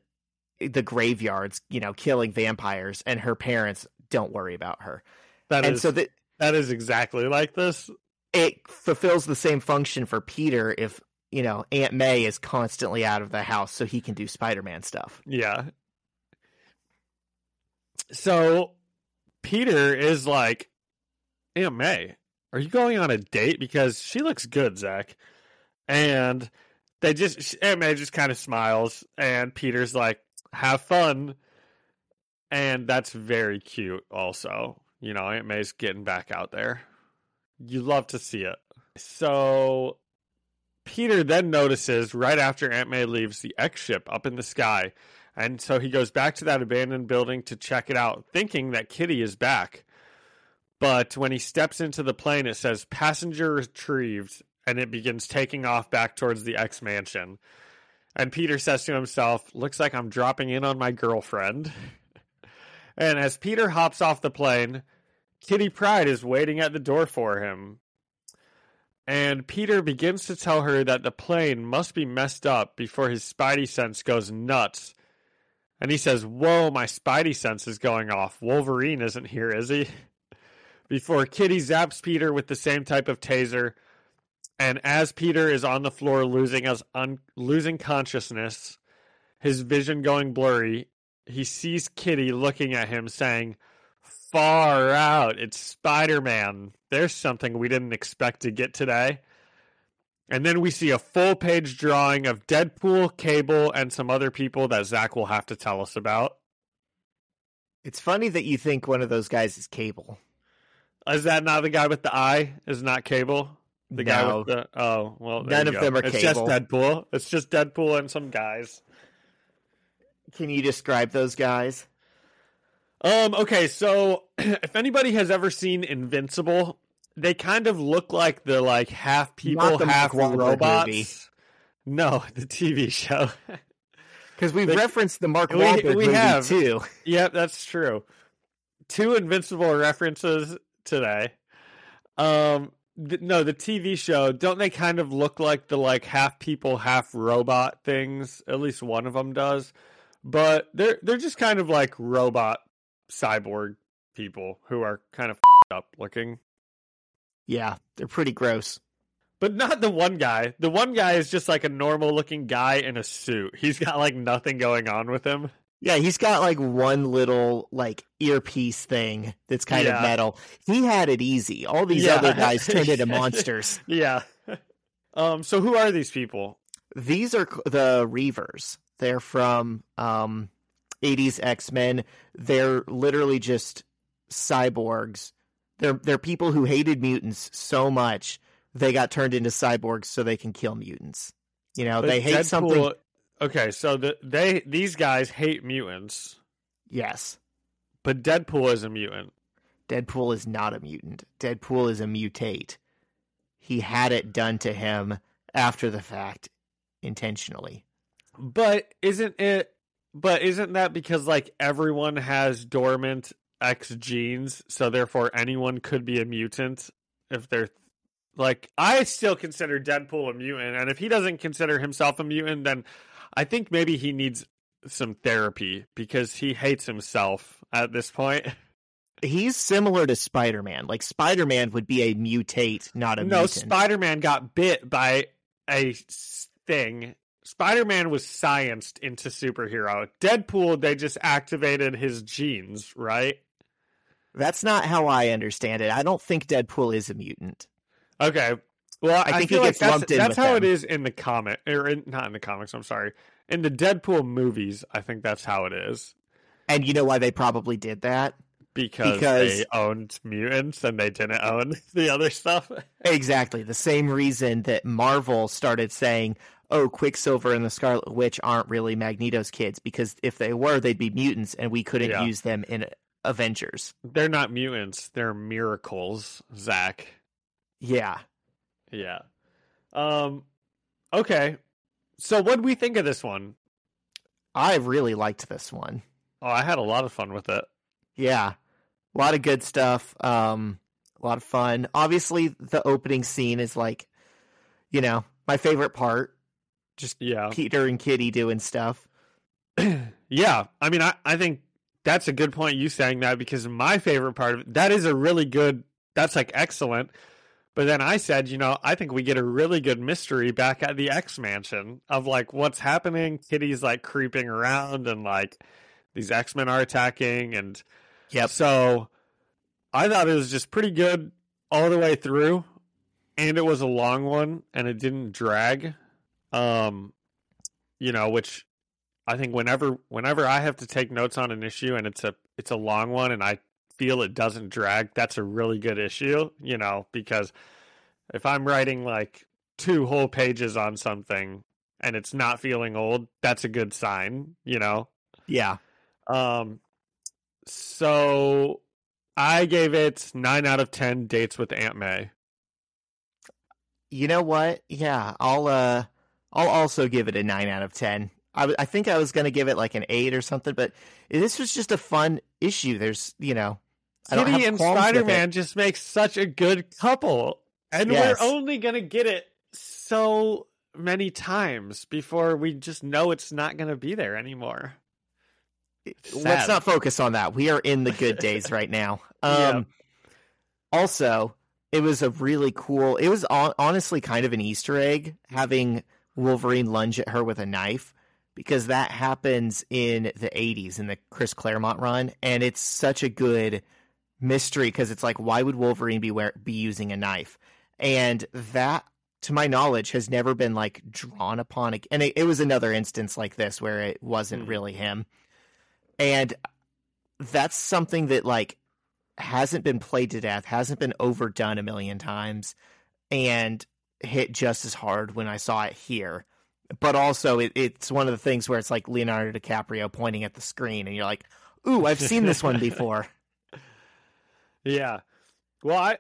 the graveyards you know killing vampires and her parents don't worry about her That and is so that that is exactly like this. it fulfills the same function for peter if you know aunt may is constantly out of the house so he can do spider-man stuff Yeah. So Peter is like, Aunt May, are you going on a date? Because she looks good, Zach. And they just Aunt May just kind of smiles, and Peter's like, have fun. And that's very cute also. You know, Aunt May's getting back out there. You love to see it. So Peter then notices right after Aunt May leaves the X ship up in the sky. And so he goes back to that abandoned building to check it out, thinking that Kitty is back. But when he steps into the plane, it says passenger retrieved, and it begins taking off back towards the X mansion. And Peter says to himself, Looks like I'm dropping in on my girlfriend. <laughs> and as Peter hops off the plane, Kitty Pryde is waiting at the door for him. And Peter begins to tell her that the plane must be messed up before his spidey sense goes nuts. And he says, Whoa, my spidey sense is going off. Wolverine isn't here, is he? <laughs> Before Kitty zaps Peter with the same type of taser. And as Peter is on the floor losing us un- losing consciousness, his vision going blurry, he sees Kitty looking at him saying, Far out, it's Spider Man. There's something we didn't expect to get today. And then we see a full page drawing of Deadpool, Cable, and some other people that Zach will have to tell us about. it's funny that you think one of those guys is cable Is that not the guy with the eye? Is not Cable? The guy with the oh well, there None you of go. them are It's Cable. just Deadpool. It's just Deadpool and some guys. can you describe those guys Um. Okay. So, <clears throat> if anybody has ever seen Invincible, they kind of look like the like half people, half Mark robots. movie. No, <laughs> the TV show. <laughs> Because we've referenced the Mark we- Wahlberg we movie have. too. Yep, that's true. Two Invincible references today. Um, th- no, the TV show. Don't they kind of look like the like half people, half robot things? At least one of them does. But they're they're just kind of like robot cyborg people who are kind of up looking. Yeah, they're pretty gross. But not the one guy. The one guy is just like a normal looking guy in a suit. He's got like nothing going on with him. Yeah, he's got like one little like earpiece thing that's kind Yeah. of metal. He had it easy. All these Yeah. other guys <laughs> turned into monsters. Yeah. um. So who are these people? These are the Reavers. They're from um 80s X-Men. They're literally just cyborgs. They're they're people who hated mutants so much they got turned into cyborgs so they can kill mutants. You know, But they hate Deadpool- something. Okay, so the, they these guys hate mutants, Yes. but Deadpool is a mutant. Deadpool is not a mutant. Deadpool is a mutate. He had it done to him after the fact intentionally. But isn't it? But isn't that because like everyone has dormant X genes, so therefore anyone could be a mutant if they're like I still consider Deadpool a mutant, and if he doesn't consider himself a mutant, then I think maybe he needs some therapy because he hates himself at this point. <laughs> He's similar to Spider-Man. Like Spider-Man would be a mutate, not a mutant. no, mutant. Spider Man got bit by a thing. Spider Man was scienced into superhero. Deadpool, they just activated his genes, right? That's not how I understand it. I don't think Deadpool is a mutant. Okay. Well, I, I think feel he like gets that's, lumped in that's how them. it is in the comic, or in, not in the comics. I'm sorry, in the Deadpool movies. I think that's how it is And you know why they probably did that? because, Because- they owned mutants and they didn't own <laughs> the other stuff. Exactly. The same reason that Marvel started saying, oh, Quicksilver and the Scarlet Witch aren't really Magneto's kids, because if they were, they'd be mutants and we couldn't Yeah. use them in Avengers. They're not mutants; they're miracles, Zach. Yeah. Yeah. Um okay. So what do we think of this one? I really liked this one. Oh, I had a lot of fun with it. Yeah. A lot of good stuff. Um, a lot of fun. Obviously, the opening scene is like, you know, my favorite part. Just Yeah. Peter and Kitty doing stuff. <clears throat> yeah. I mean I, I think that's a good point you saying that because my favorite part of it that is a really good that's like excellent. But then I said, you know, I think we get a really good mystery back at the X mansion of like what's happening. Kitty's like creeping around and like these X Men are attacking and Yep. So I thought it was just pretty good all the way through, and it was a long one, and it didn't drag. Um, you know, which I think whenever whenever I have to take notes on an issue and it's a it's a long one, and I feel it doesn't drag, that's a really good issue. You know, because if I'm writing like two whole pages on something and it's not feeling old, that's a good sign. You know. Yeah. Um, so I gave it nine out of ten dates with Aunt May. You know what? Yeah, I'll uh I'll also give it a 9 out of 10. I, I think I was going to give it like an 8 or something, but this was just a fun issue. There's, you know, Kitty and Spider Man just make such a good couple, and Yes. we're only gonna get it so many times before we just know it's not gonna be there anymore. Let's not focus on that. We are in the good days right now. <laughs> Um Yeah. also, it was a really cool. It was honestly kind of an Easter egg having Wolverine lunge at her with a knife because that happens in the 80s in the Chris Claremont run and it's such a good mystery because it's like why would Wolverine be wear- be using a knife? And that to my knowledge has never been like drawn upon ag- and it, it was another instance like this where it wasn't Hmm. really him. And that's something that like hasn't been played to death, hasn't been overdone a million times, and hit just as hard when I saw it here. But also, it, it's one of the things where it's like Leonardo DiCaprio pointing at the screen, and you're like, "Ooh, I've seen this one <laughs> before." Yeah. Well, I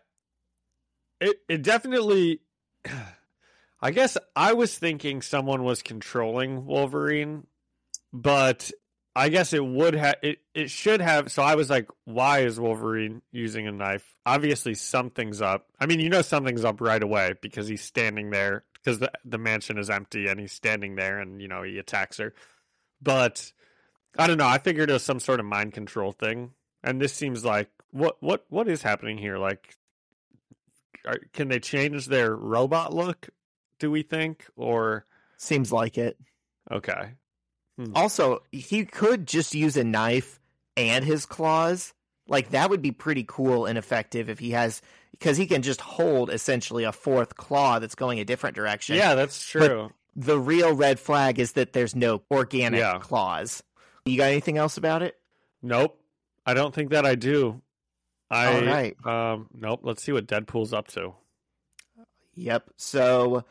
it it definitely <sighs> I guess I was thinking someone was controlling Wolverine, but I guess it would have it, it should have so I was like why is Wolverine using a knife? Obviously something's up. I mean, you know something's up right away because he's standing there because the the mansion is empty and he's standing there and you know he attacks her. But I don't know, I figured it was some sort of mind control thing. And this seems like what what what is happening here? Like are, can they change their robot look, do we think or Seems like it. okay. Hmm. Also, he could just use a knife and his claws. Like that would be pretty cool and effective if he has because he can just hold essentially a fourth claw that's going a different direction. Yeah, that's true. The real red flag is that there's no organic Yeah. claws. You got anything else about it? Nope. I don't think that I do. I All right. um nope, let's see what Deadpool's up to. Yep. So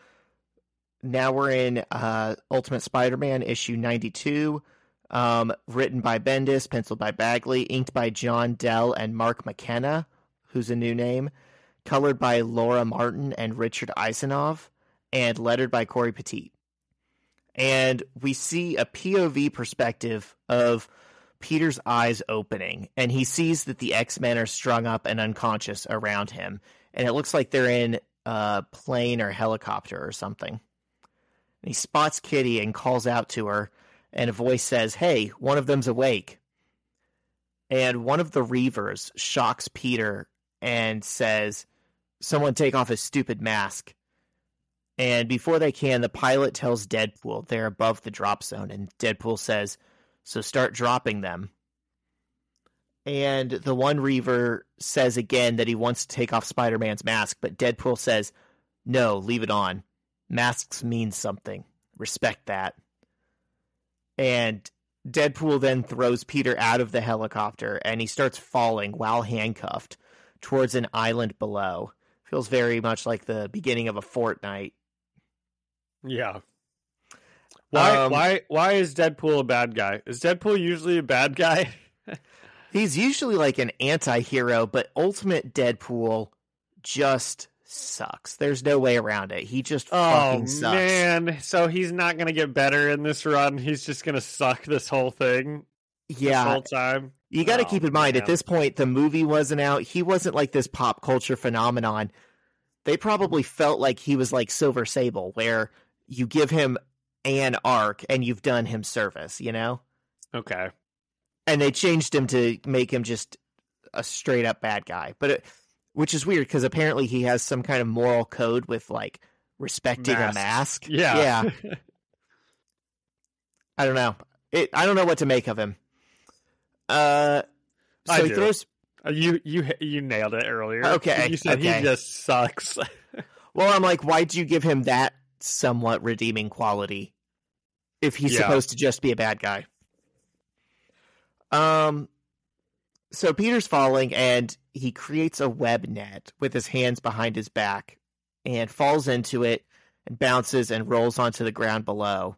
now we're in uh, Ultimate Spider-Man issue 92, um, written by Bendis, penciled by Bagley, inked by John Dell and Mark McKenna, who's a new name, colored by Laura Martin and Richard Isanove, and lettered by Cory Petit. And we see a POV perspective of Peter's eyes opening, and he sees that the X-Men are strung up and unconscious around him, and it looks like they're in a plane or helicopter or something. And he spots Kitty and calls out to her, and a voice says, Hey, one of them's awake. And one of the Reavers shocks Peter and says, Someone take off his stupid mask. And before they can, the pilot tells Deadpool they're above the drop zone, and Deadpool says, So start dropping them. And the one Reaver says again that he wants to take off Spider Man's mask, but Deadpool says, No, leave it on. Masks mean something. Respect that. And Deadpool then throws Peter out of the helicopter and he starts falling while handcuffed towards an island below. Feels very much like the beginning of a Fortnite. Yeah. Why Um, why why is Deadpool a bad guy? Is Deadpool usually a bad guy? <laughs> He's usually like an anti hero, but Ultimate Deadpool just sucks. There's no way around it. He just Oh fucking sucks. man, so he's not gonna get better in this run. He's just gonna suck this whole thing. Yeah, whole time. You got to Oh, keep in mind, at this point, the movie wasn't out. He wasn't like this pop culture phenomenon. They probably felt like he was like Silver Sable, where you give him an arc and you've done him service, you know? Okay. And they changed him to make him just a straight up bad guy. But it, which is weird because apparently he has some kind of moral code with like respecting Masks. a mask. Yeah. Yeah. <laughs> I don't know. It, I don't know what to make of him. Uh, so I he do. throws Uh, you you you nailed it earlier. Okay, You said okay. he just sucks. <laughs> Well, I'm like, why'd you give him that somewhat redeeming quality if he's Yeah. supposed to just be a bad guy? Um, so Peter's falling and he creates a web net with his hands behind his back and falls into it and bounces and rolls onto the ground below.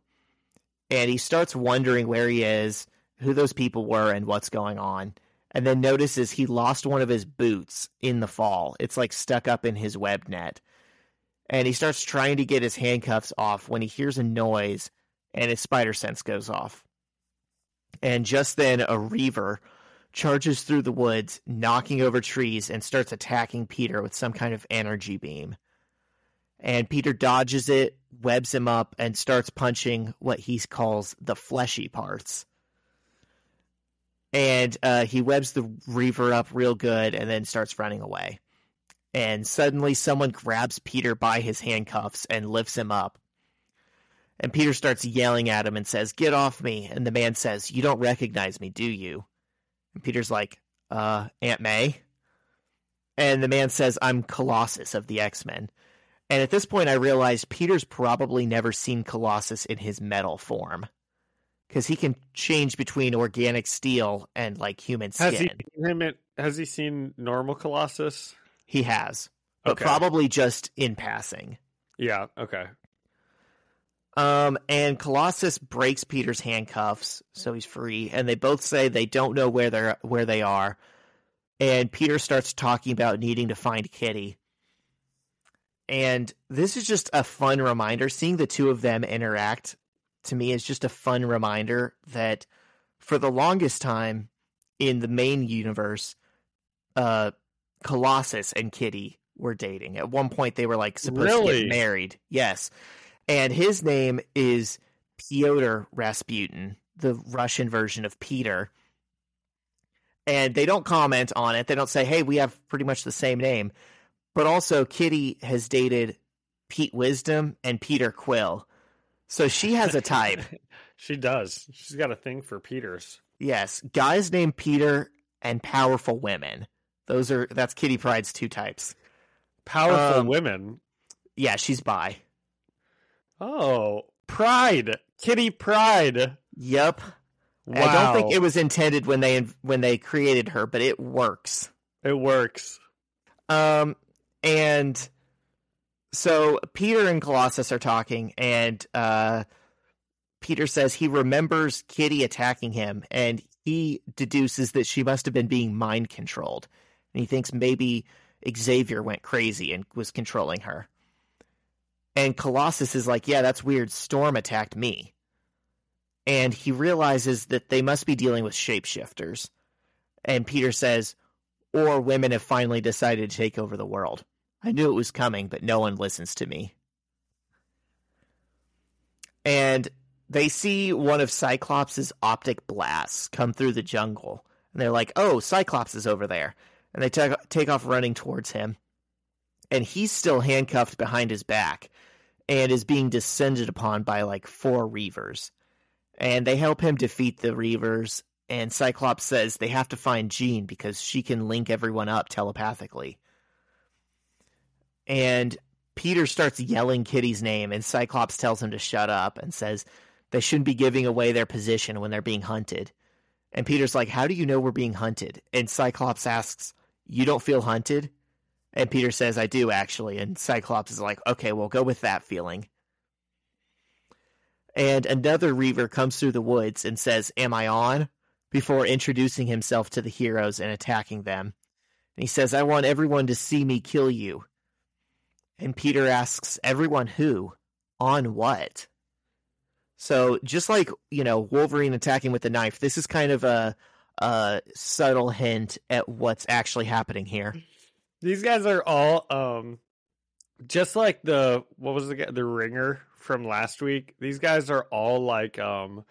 And he starts wondering where he is, who those people were, and what's going on. And then notices he lost one of his boots in the fall. It's like stuck up in his web net and he starts trying to get his handcuffs off when he hears a noise and his spider sense goes off. And just then, a reaver charges through the woods, knocking over trees, and starts attacking Peter with some kind of energy beam. And Peter dodges it, webs him up, and starts punching what he calls the fleshy parts. And uh, he webs the reaver up real good and then starts running away and suddenly someone grabs Peter by his handcuffs and lifts him up. And Peter starts yelling at him and says, Get off me. And the man says, You don't recognize me, do you? And Peter's like, Uh, Aunt May? And the man says, I'm Colossus of the X Men. And at this point, I realized Peter's probably never seen Colossus in his metal form. Because he can change between organic steel and like human skin. has he seen him? In, has he seen normal Colossus? He has, but Okay. probably just in passing. Yeah. Okay. Um, and Colossus breaks Peter's handcuffs, so he's free. And they both say they don't know where they're where they are. And Peter starts talking about needing to find Kitty. And this is just a fun reminder. Seeing the two of them interact to me is just a fun reminder that for the longest time in the main universe, uh, Colossus and Kitty were dating. At one point, they were like supposed to get married. Yes, and his name is Pyotr Rasputin, the Russian version of Peter. And they don't comment on it. They don't say, "Hey, we have pretty much the same name." But also, Kitty has dated Pete Wisdom and Peter Quill, so she has a type. <laughs> she does. She's got a thing for Peters. Yes, guys named Peter and powerful women. Those are that's Kitty Pryde's two types. Powerful Um, women. Yeah, she's bi. Oh, Pride. Kitty Pride. Yep. Wow. I don't think it was intended when they when they created her, but it works. It works. Um, and so Peter and Colossus are talking, and uh, Peter says he remembers Kitty attacking him, and he deduces that she must have been being mind controlled, and he thinks maybe Xavier went crazy and was controlling her. And Colossus is like, "Yeah, that's weird. Storm attacked me." And he realizes that they must be dealing with shapeshifters. And Peter says, or women have finally decided to take over the world. I knew it was coming, but no one listens to me. And they see one of Cyclops' optic blasts come through the jungle. And they're like, oh, Cyclops is over there. And they take take off running towards him. And he's still handcuffed behind his back and is being descended upon by like four Reavers. And they help him defeat the Reavers and Cyclops says they have to find Jean because she can link everyone up telepathically. And Peter starts yelling Kitty's name, and Cyclops tells him to shut up and says they shouldn't be giving away their position when they're being hunted. And Peter's like, How do you know we're being hunted? And Cyclops asks, You don't feel hunted? And Peter says, I do actually. And Cyclops is like, Okay, well, go with that feeling. And another Reaver comes through the woods and says, Am I on? before introducing himself to the heroes and attacking them. And he says, I want everyone to see me kill you. And Peter asks, Everyone who? On what? So just like, you know, Wolverine attacking with the knife, this is kind of a, a subtle hint at what's actually happening here. These guys are all um just like the what was the guy the ringer from last week. These guys are all like um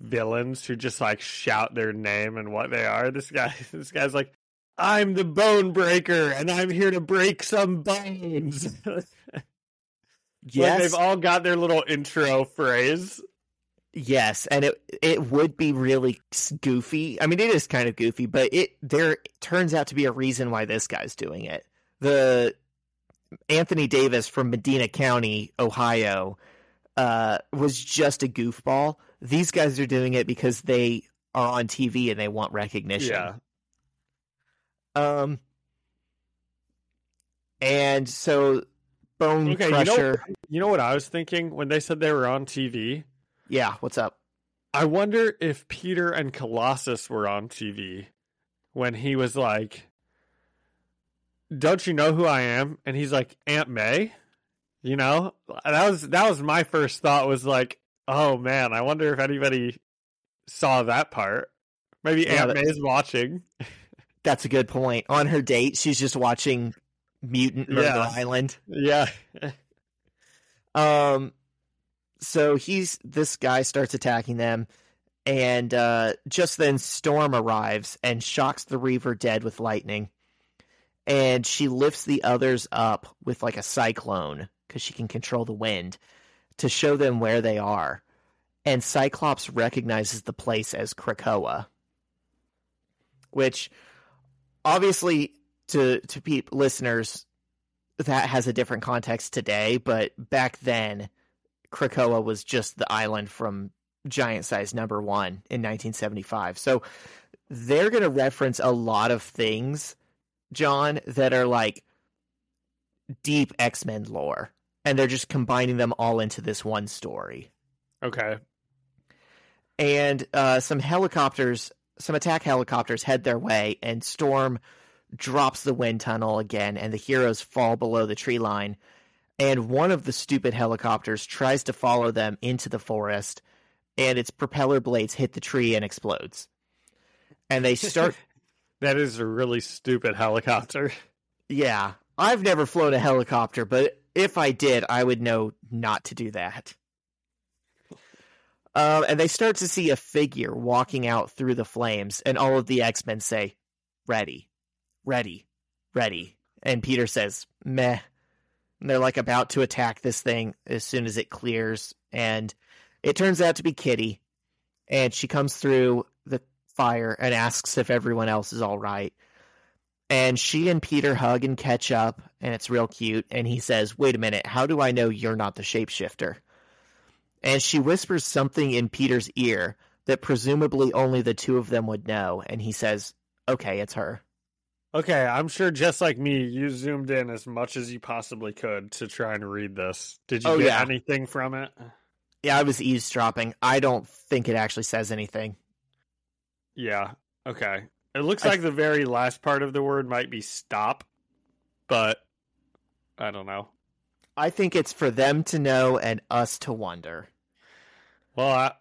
villains who just like shout their name and what they are. This guy <laughs> this guy's like I'm the bone breaker and I'm here to break some bones. <laughs> Like, Yes. they've all got their little intro phrase. Yes, and it it would be really goofy. I mean, it is kind of goofy, but it there turns out to be a reason why this guy's doing it. The Anthony Davis from Medina County, Ohio, uh, was just a goofball. These guys are doing it because they are on TV and they want recognition. Yeah. Um. And so, Bone Okay, you know- Crusher. You know what I was thinking when they said they were on TV? Yeah, what's up? I wonder if Peter and Colossus were on TV when he was like, "Don't you know who I am?" And he's like, "Aunt May." You know, that was that was my first thought. Was like, "Oh man, I wonder if anybody saw that part." Maybe Yeah, Aunt May's watching. <laughs> That's a good point. On her date, she's just watching Mutant Murder Yeah. Island. Yeah, <laughs> Um, so he's this guy starts attacking them, and uh, just then Storm arrives and shocks the Reaver dead with lightning, and she lifts the others up with like a cyclone because she can control the wind to show them where they are, and Cyclops recognizes the place as Krakoa, which obviously to to listeners that has a different context today, but back then, Krakoa was just the island from Giant Size Number One in 1975. So they're going to reference a lot of things, John, that are like deep X Men lore, and they're just combining them all into this one story. okay. And uh, some helicopters, some attack helicopters head their way, and Storm drops the wind tunnel again, and the heroes fall below the tree line. And one of the stupid helicopters tries to follow them into the forest, and its propeller blades hit the tree and explodes. And they start. <laughs> that is a really stupid helicopter. yeah, I've never flown a helicopter, but if I did, I would know not to do that. Um, and they start to see a figure walking out through the flames, and all of the X Men say, Ready, ready, ready. And Peter says, Meh. And they're like about to attack this thing as soon as it clears. And it turns out to be Kitty. And she comes through the fire and asks if everyone else is all right. And she and Peter hug and catch up, and it's real cute. And he says, Wait a minute, how do I know you're not the shapeshifter? And she whispers something in Peter's ear that presumably only the two of them would know. And he says, Okay, it's her. Okay, I'm sure just like me, you zoomed in as much as you possibly could to try and read this. Did you Oh, get yeah. anything from it? Yeah, I was eavesdropping. I don't think it actually says anything. Yeah. Okay. It looks I- like the very last part of the word might be stop, but I don't know. I think it's for them to know and us to wonder. Well, I,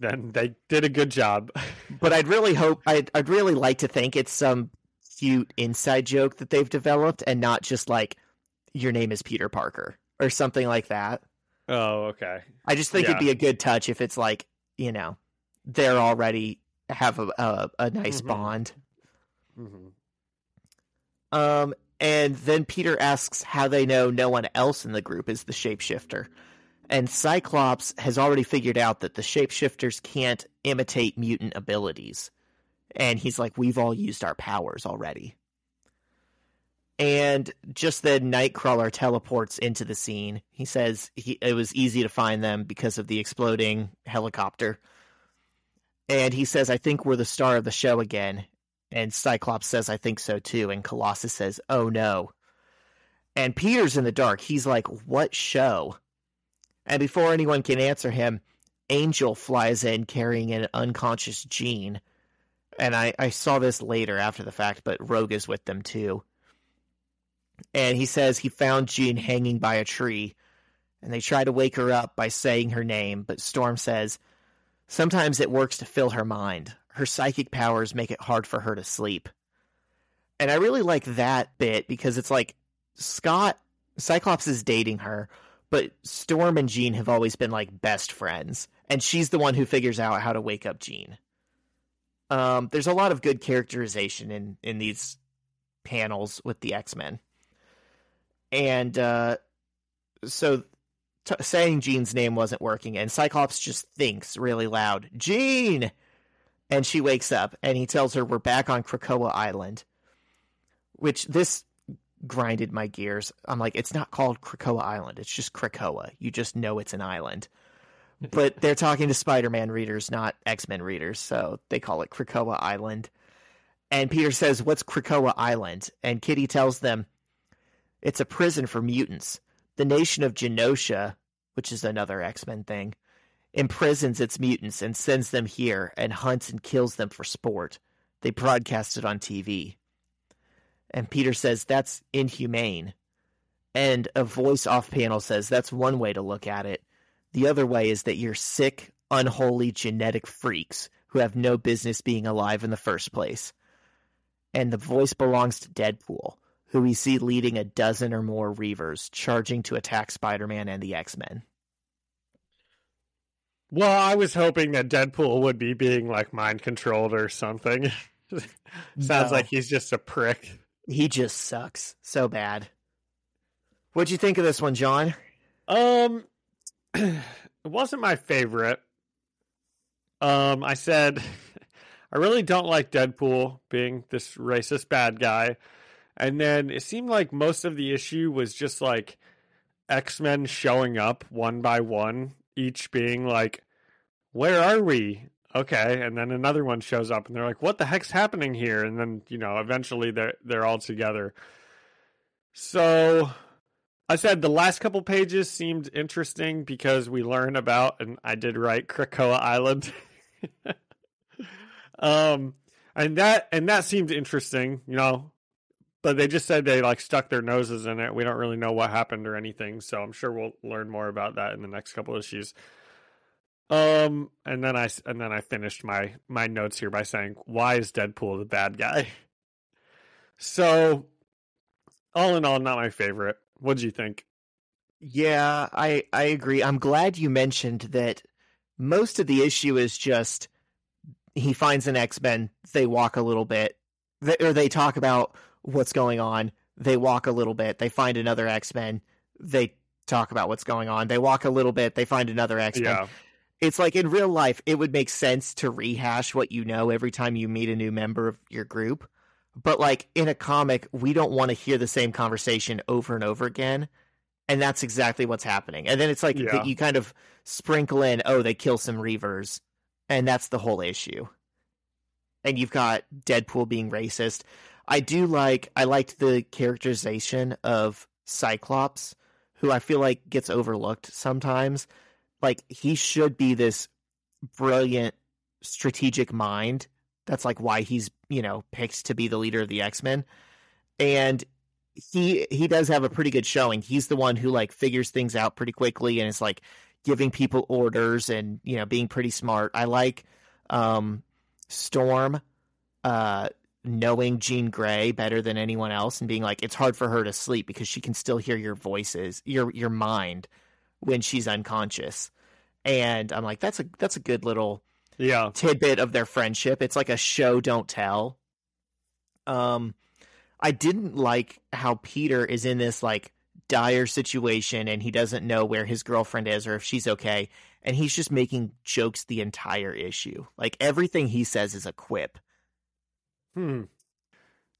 then they did a good job. But I'd really hope I'd I'd really like to think it's some cute inside joke that they've developed and not just like your name is Peter Parker or something like that. oh, okay. I just think it'd be a good touch if it's like, you know, they're already have a a, a nice Mhm. bond. hmm Um, and then Peter asks how they know no one else in the group is the shapeshifter. And Cyclops has already figured out that the shapeshifters can't imitate mutant abilities. And he's like, we've all used our powers already. And just then, Nightcrawler teleports into the scene. He says he, it was easy to find them because of the exploding helicopter. And he says, I think we're the star of the show again. And Cyclops says, I think so too. And Colossus says, Oh no. And Peter's in the dark. He's like, What show? And before anyone can answer him, Angel flies in carrying an unconscious Jean. And I, I saw this later after the fact, but Rogue is with them too. And he says he found Jean hanging by a tree. And they try to wake her up by saying her name, but Storm says, Sometimes it works to fill her mind. Her psychic powers make it hard for her to sleep. And I really like that bit because it's like Scott, Cyclops is dating her, but Storm and Jean have always been like best friends. And she's the one who figures out how to wake up Jean. Um, there's a lot of good characterization in, in these panels with the X Men. And uh, so t- saying Jean's name wasn't working, and Cyclops just thinks really loud, Jean! And she wakes up, and he tells her we're back on Krakoa Island. Which this grinded my gears. I'm like, it's not called Krakoa Island, it's just Krakoa. You just know it's an island. <laughs> But they're talking to Spider Man readers, not X Men readers, so they call it Krakoa Island. And Peter says, What's Krakoa Island? And Kitty tells them, It's a prison for mutants. The nation of Genosha, which is another X Men thing, imprisons its mutants and sends them here and hunts and kills them for sport. They broadcast it on TV. And Peter says that's inhumane. And a voice off panel says that's one way to look at it. The other way is that you're sick, unholy genetic freaks who have no business being alive in the first place. And the voice belongs to Deadpool, who we see leading a dozen or more Reavers charging to attack Spider Man and the X Men. Well, I was hoping that Deadpool would be being like mind controlled or something. <laughs> Sounds No. like he's just a prick. He just sucks so bad. What'd you think of this one, John? Um, it wasn't my favorite. Um, I said <laughs> I really don't like Deadpool being this racist bad guy, and then it seemed like most of the issue was just like X Men showing up one by one, each being like, "Where are we?" Okay, and then another one shows up, and they're like, "What the heck's happening here?" And then you know, eventually they're they're all together. So I said the last couple pages seemed interesting because we learn about, and I did write Krakoa Island. <laughs> um, and that and that seemed interesting. You know, but they just said they like stuck their noses in it. We don't really know what happened or anything, so I'm sure we'll learn more about that in the next couple issues. Um, and then I and then I finished my my notes here by saying, "Why is Deadpool the bad guy?" <laughs> So, all in all, not my favorite. What do you think? Yeah, I I agree. I'm glad you mentioned that most of the issue is just he finds an X-Men, they walk a little bit, they, or they talk about what's going on, they walk a little bit, they find another X-Men, they talk about what's going on, they walk a little bit, they find another X-Men. Yeah, It's like in real life, it would make sense to rehash what you know every time you meet a new member of your group. But like in a comic, we don't want to hear the same conversation over and over again. And that's exactly what's happening. And then it's like Yeah. you kind of sprinkle in, oh, they kill some Reavers. And that's the whole issue. And you've got Deadpool being racist. I do like, I liked the characterization of Cyclops, who I feel like gets overlooked sometimes. Like, he should be this brilliant strategic mind. That's like why he's, you know, picked to be the leader of the X-Men. And he he does have a pretty good showing. He's the one who like figures things out pretty quickly and is like giving people orders and, you know, being pretty smart. I like um Storm uh knowing Jean Grey better than anyone else and being like it's hard for her to sleep because she can still hear your voices, your your mind when she's unconscious. And I'm like that's a that's a good little yeah, tidbit of their friendship. It's like a show don't tell. Um I didn't like how Peter is in this like dire situation and he doesn't know where his girlfriend is or if she's okay and he's just making jokes the entire issue. Like everything he says is a quip. Hmm.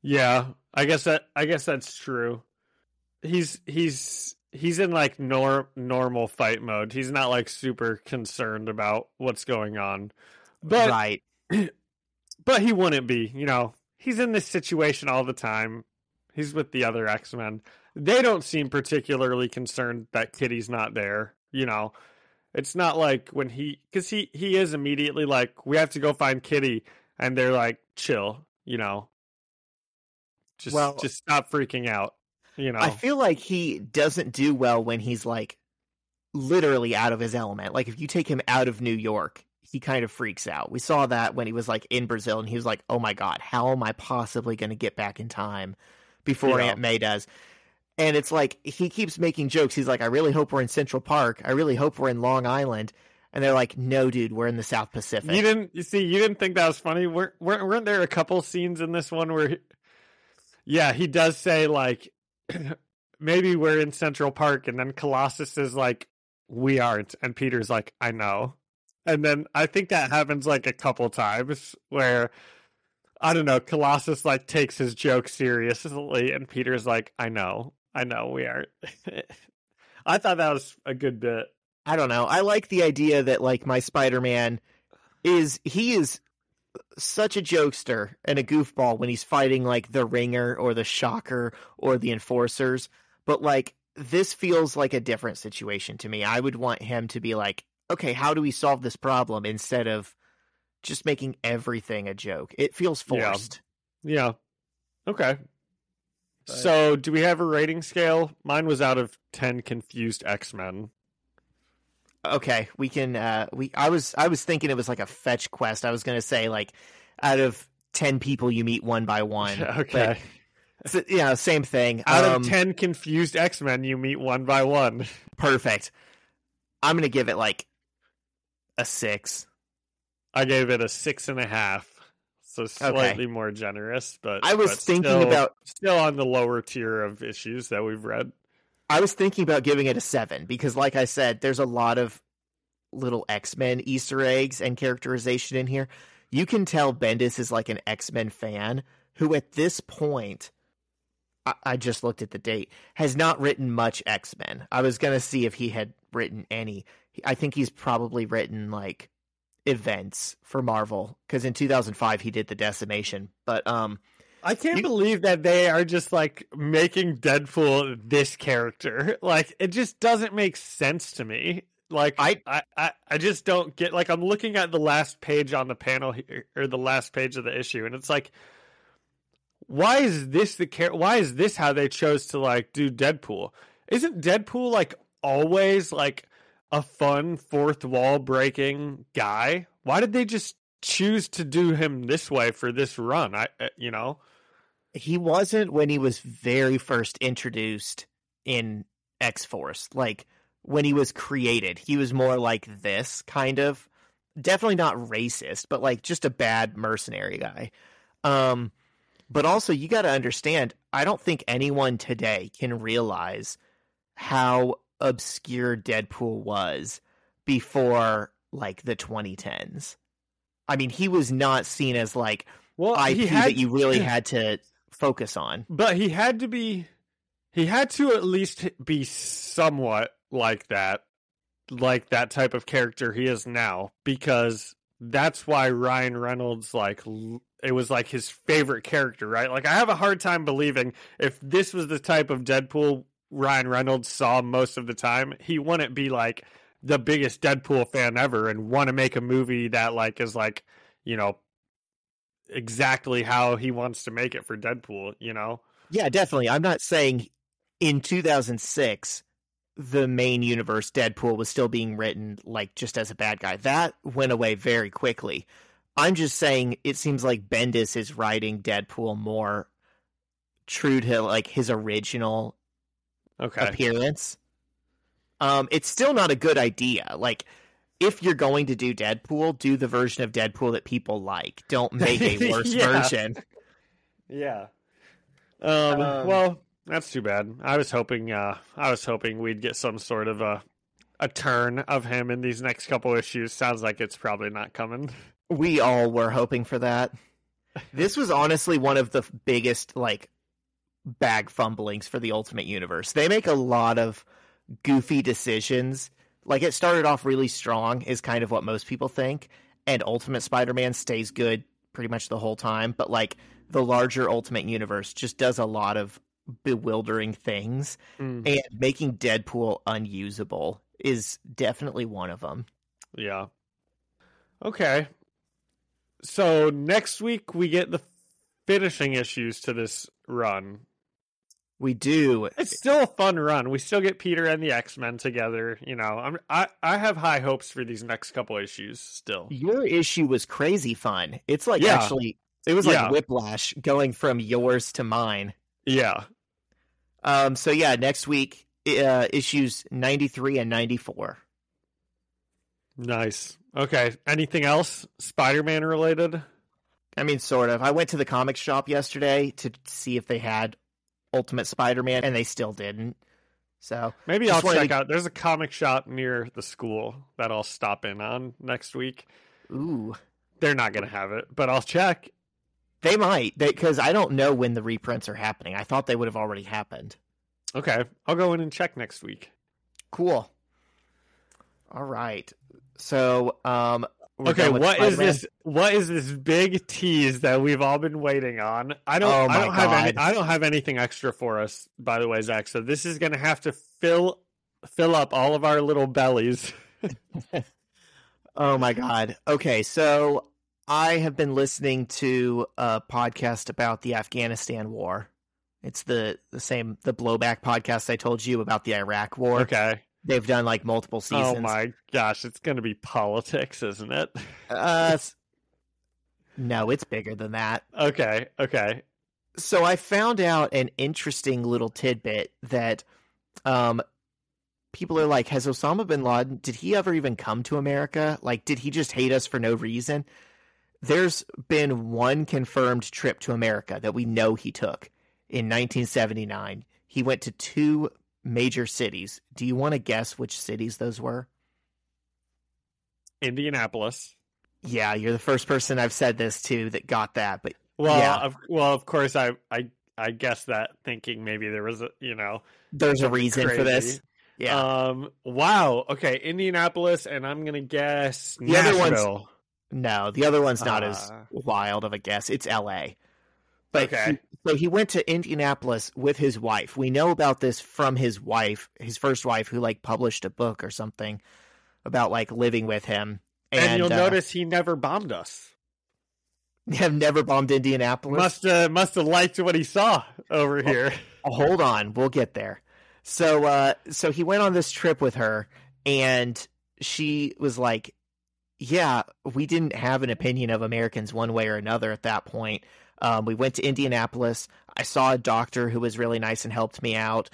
Yeah, I guess that I guess that's true. He's he's he's in like nor normal fight mode. He's not like super concerned about what's going on. But right. <clears throat> but he wouldn't be, you know. He's in this situation all the time. He's with the other X-Men. They don't seem particularly concerned that Kitty's not there, you know. It's not like when he cuz he he is immediately like we have to go find Kitty and they're like chill, you know. Just Well- just stop freaking out, you know. I feel like he doesn't do well when he's like literally out of his element. Like if you take him out of New York, he kind of freaks out. We saw that when he was like in Brazil and he was like, "Oh my god, how am I possibly going to get back in time before Yeah. Aunt May does?" And it's like he keeps making jokes. He's like, "I really hope we're in Central Park. I really hope we're in Long Island." And they're like, "No, dude, we're in the South Pacific." You didn't you see you didn't think that was funny? Weren't weren't, there a couple scenes in this one where he, Yeah, he does say like <coughs> maybe we're in Central Park and then Colossus is like we aren't and Peter's like I know. And then I think that happens like a couple times where I don't know, Colossus like takes his joke seriously and Peter's like I know. I know we aren't. <laughs> I thought that was a good bit. I don't know. I like the idea that like my Spider-Man is he is such a jokester and a goofball when he's fighting like the Ringer or the Shocker or the Enforcers, but like this feels like a different situation to me. I would want him to be like, "Okay, how do we solve this problem?" instead of just making everything a joke. It feels Yeah. forced. Yeah. Okay. But- So, do we have a rating scale? Mine was out of 10 confused X-Men. Okay, we can uh we I was I was thinking it was like a fetch quest. I was going to say like out of 10 people you meet one by one. <laughs> okay. So, yeah, same thing. Out Um, of 10 confused X-Men, you meet one by one. <laughs> perfect. I'm going to give it like a 6. I gave it a six and a half. So slightly more generous, but I was thinking still- about still on the lower tier of issues that we've read. I was thinking about giving it a 7 because like I said there's a lot of little X-Men easter eggs and characterization in here. You can tell Bendis is like an X-Men fan who at this point I, I just looked at the date has not written much X-Men. I was going to see if he had written any. I think he's probably written like events for Marvel cuz in 2005 he did the decimation. But um I can't You- believe that they are just like making Deadpool this character. <laughs> Like it just doesn't make sense to me. Like I- I, I, I just don't get like I'm looking at the last page on the panel here or the last page of the issue and it's like why is this the char- why is this how they chose to like do Deadpool? Isn't Deadpool like always like a fun fourth wall breaking guy? Why did they just choose to do him this way for this run? I uh, you know. He wasn't when he was very first introduced in X Force. Like when he was created, he was more like this kind of definitely not racist, but like just a bad mercenary guy. Um but also you got to understand, I don't think anyone today can realize how obscure Deadpool was before like the 2010s. I mean, he was not seen as like Well, IP had that you really <clears throat> had to focus on. But he had to be he had to at least be somewhat like that like that type of character he is now because that's why Ryan Reynolds like it was like his favorite character, right? Like I have a hard time believing if this was the type of Deadpool Ryan Reynolds saw most of the time, he wouldn't be like the biggest Deadpool fan ever and want to make a movie that like is like, you know, exactly how he wants to make it for Deadpool, you know? Yeah, definitely. I'm not saying in 2006 the main universe Deadpool was still being written like just as a bad guy. That went away very quickly. I'm just saying it seems like Bendis is writing Deadpool more true to like his original Okay. appearance. Um, it's still not a good idea. Like, if you're going to do Deadpool, do the version of Deadpool that people like. Don't <laughs> make a worse Yeah. version. Yeah. Um, Um, well, that's too bad. I was hoping uh I was hoping we'd get some sort of a a turn of him in these next couple issues. Sounds like it's probably not coming. We all were hoping for that. This was honestly one of the biggest like bag fumblings for the Ultimate Universe. They make a lot of goofy decisions. Like it started off really strong is kind of what most people think and Ultimate Spider-Man stays good pretty much the whole time, but like the larger Ultimate Universe just does a lot of bewildering things Mm, and making Deadpool unusable is definitely one of them. yeah. Okay. So next week we get the finishing issues to this run. We do It's still a fun run. We still get Peter and the X Men together. You know, I'm I I have high hopes for these next couple issues. Still, Your issue was crazy fun. It's like Yeah. actually, it was like Yeah. whiplash going from yours to mine. yeah. Um. So yeah, next week, uh, issues ninety three and ninety four. Nice. Okay. Anything else Spider Man related? I mean, sort of. I went to the comic shop yesterday to see if they had Ultimate Spider Man, and they still didn't. So Maybe I'll check to- out. There's a comic shop near the school that I'll stop in on next week. ooh, They're not to have it, but I'll check. they might because I don't know when the reprints are happening. I thought they would have already happened. Okay. I'll go in and check next week. Cool. All right. So um. We're okay, what is Spider-Man? this? What is this big tease that we've all been waiting on? I don't. Oh I don't have any. I don't have anything extra for us, by the way, Zach. So this is going to have to fill fill up all of our little bellies. <laughs> Oh my god. Okay, so I have been listening to a podcast about the Afghanistan war. It's the the same the blowback podcast I told you about the Iraq war. Okay. They've done like multiple seasons. Oh my gosh, it's going to be politics, isn't it? Uh, <laughs> no, it's bigger than that. okay. Okay. So I found out an interesting little tidbit that um people are like, has Osama bin Laden did he ever even come to America? Like did he just hate us for no reason? There's been one confirmed trip to America that we know he took in 1979. He went to two major cities. Do you want to guess which cities those were? Indianapolis. Yeah, you're the first person I've said this to that got that, but Well, Yeah. of, well, of course, I, I, I guess that thinking maybe there was a, you know, there's a reason for this. Yeah. Um. Wow. Okay. Indianapolis, and I'm gonna guess The other one's- No, the other one's not as Ah. wild of a guess. It's L.A. But Okay. he- so he went to Indianapolis with his wife. We know about this from his wife, his first wife, who like published a book or something about like living with him. And, And, you'll uh, notice he never bombed us. <laughs> have never bombed Indianapolis. Must uh, must have liked what he saw over here. Oh, hold on, we'll get there. So, uh, so he went on this trip with her, and she was like, "Yeah, we didn't have an opinion of Americans one way or another at that point. Um, we went to Indianapolis. I saw a doctor who was really nice and helped me out.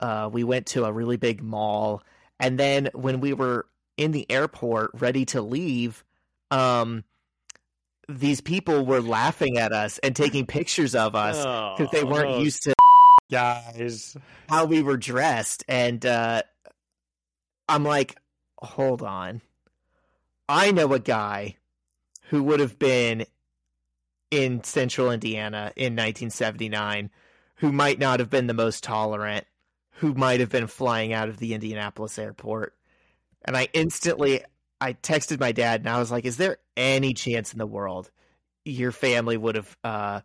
Uh, we went to a really big mall, and then when we were in the airport ready to leave, um." These people were laughing at us and taking pictures of us because they weren't Oh, used to guys. how we were dressed and uh I'm like, hold on. I know a guy who would have been in central Indiana in 1979 who might not have been the most tolerant, who might have been flying out of the Indianapolis airport. And I instantly I texted my dad and I was like, is there any chance in the world your family would have uh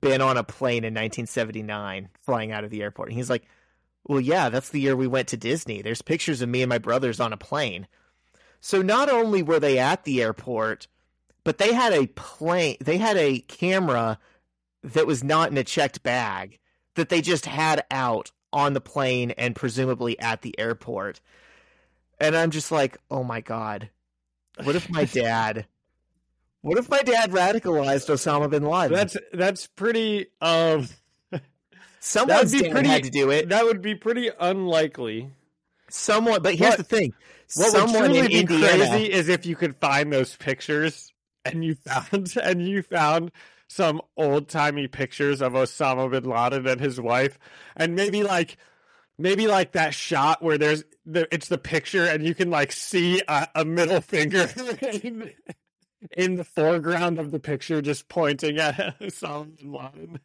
been on a plane in 1979 flying out of the airport? And he's like, well, yeah, that's the year we went to Disney. There's pictures of me and my brothers on a plane. So not only were they at the airport, but they had a plane, they had a camera that was not in a checked bag that they just had out on the plane and presumably at the airport. And I'm just like, oh my God. What if my dad, what if my dad radicalized Osama bin Laden? That's that's pretty. Um, <laughs> Someone's be pretty- had to do it. that would be pretty unlikely. Someone, but here's What- the thing: What someone would truly in be Indiana, crazy is if you could find those pictures and you found <laughs> and you found some old timey pictures of Osama bin Laden and his wife, and maybe like maybe like that shot where there's the it's the picture and you can like see a, a middle finger in, <laughs> in the foreground of the picture just pointing at <laughs> Osama bin Laden.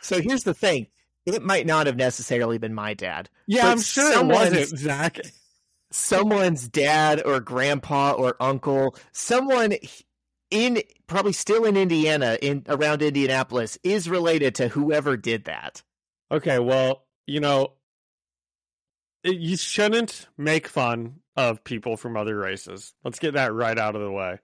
So here's the thing: it might not have necessarily been my dad. Yeah, I'm sure it wasn't Zach. Someone's dad or grandpa or uncle, someone in probably still in Indiana, in around Indianapolis, is related to whoever did that. Okay, well, you know, you shouldn't make fun of people from other races. Let's get that right out of the way.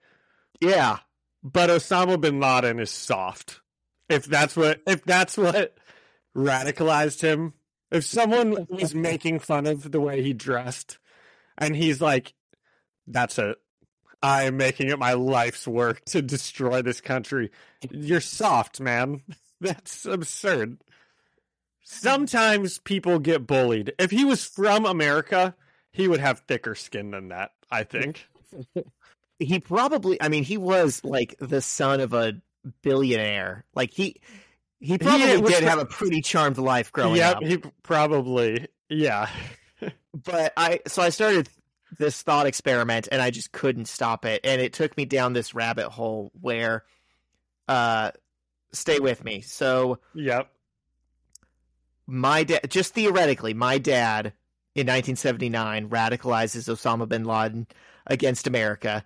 Yeah, But Osama bin Laden is soft. If that's what if that's what radicalized him, if someone was making fun of the way he dressed and he's like that's it. I am making it my life's work to destroy this country. You're soft, man. <laughs> That's absurd. Sometimes people get bullied. If he was from America, he would have thicker skin than that, I think. <laughs> he probably. I mean, he was like the son of a billionaire. Like he, he probably was did have a pretty charmed life growing yep, up. he probably. Yeah. <laughs> but I so I started this thought experiment and I just couldn't stop it and it took me down this rabbit hole where uh stay with me. So Yep. my dad just theoretically my dad in 1979 radicalizes Osama bin Laden against America.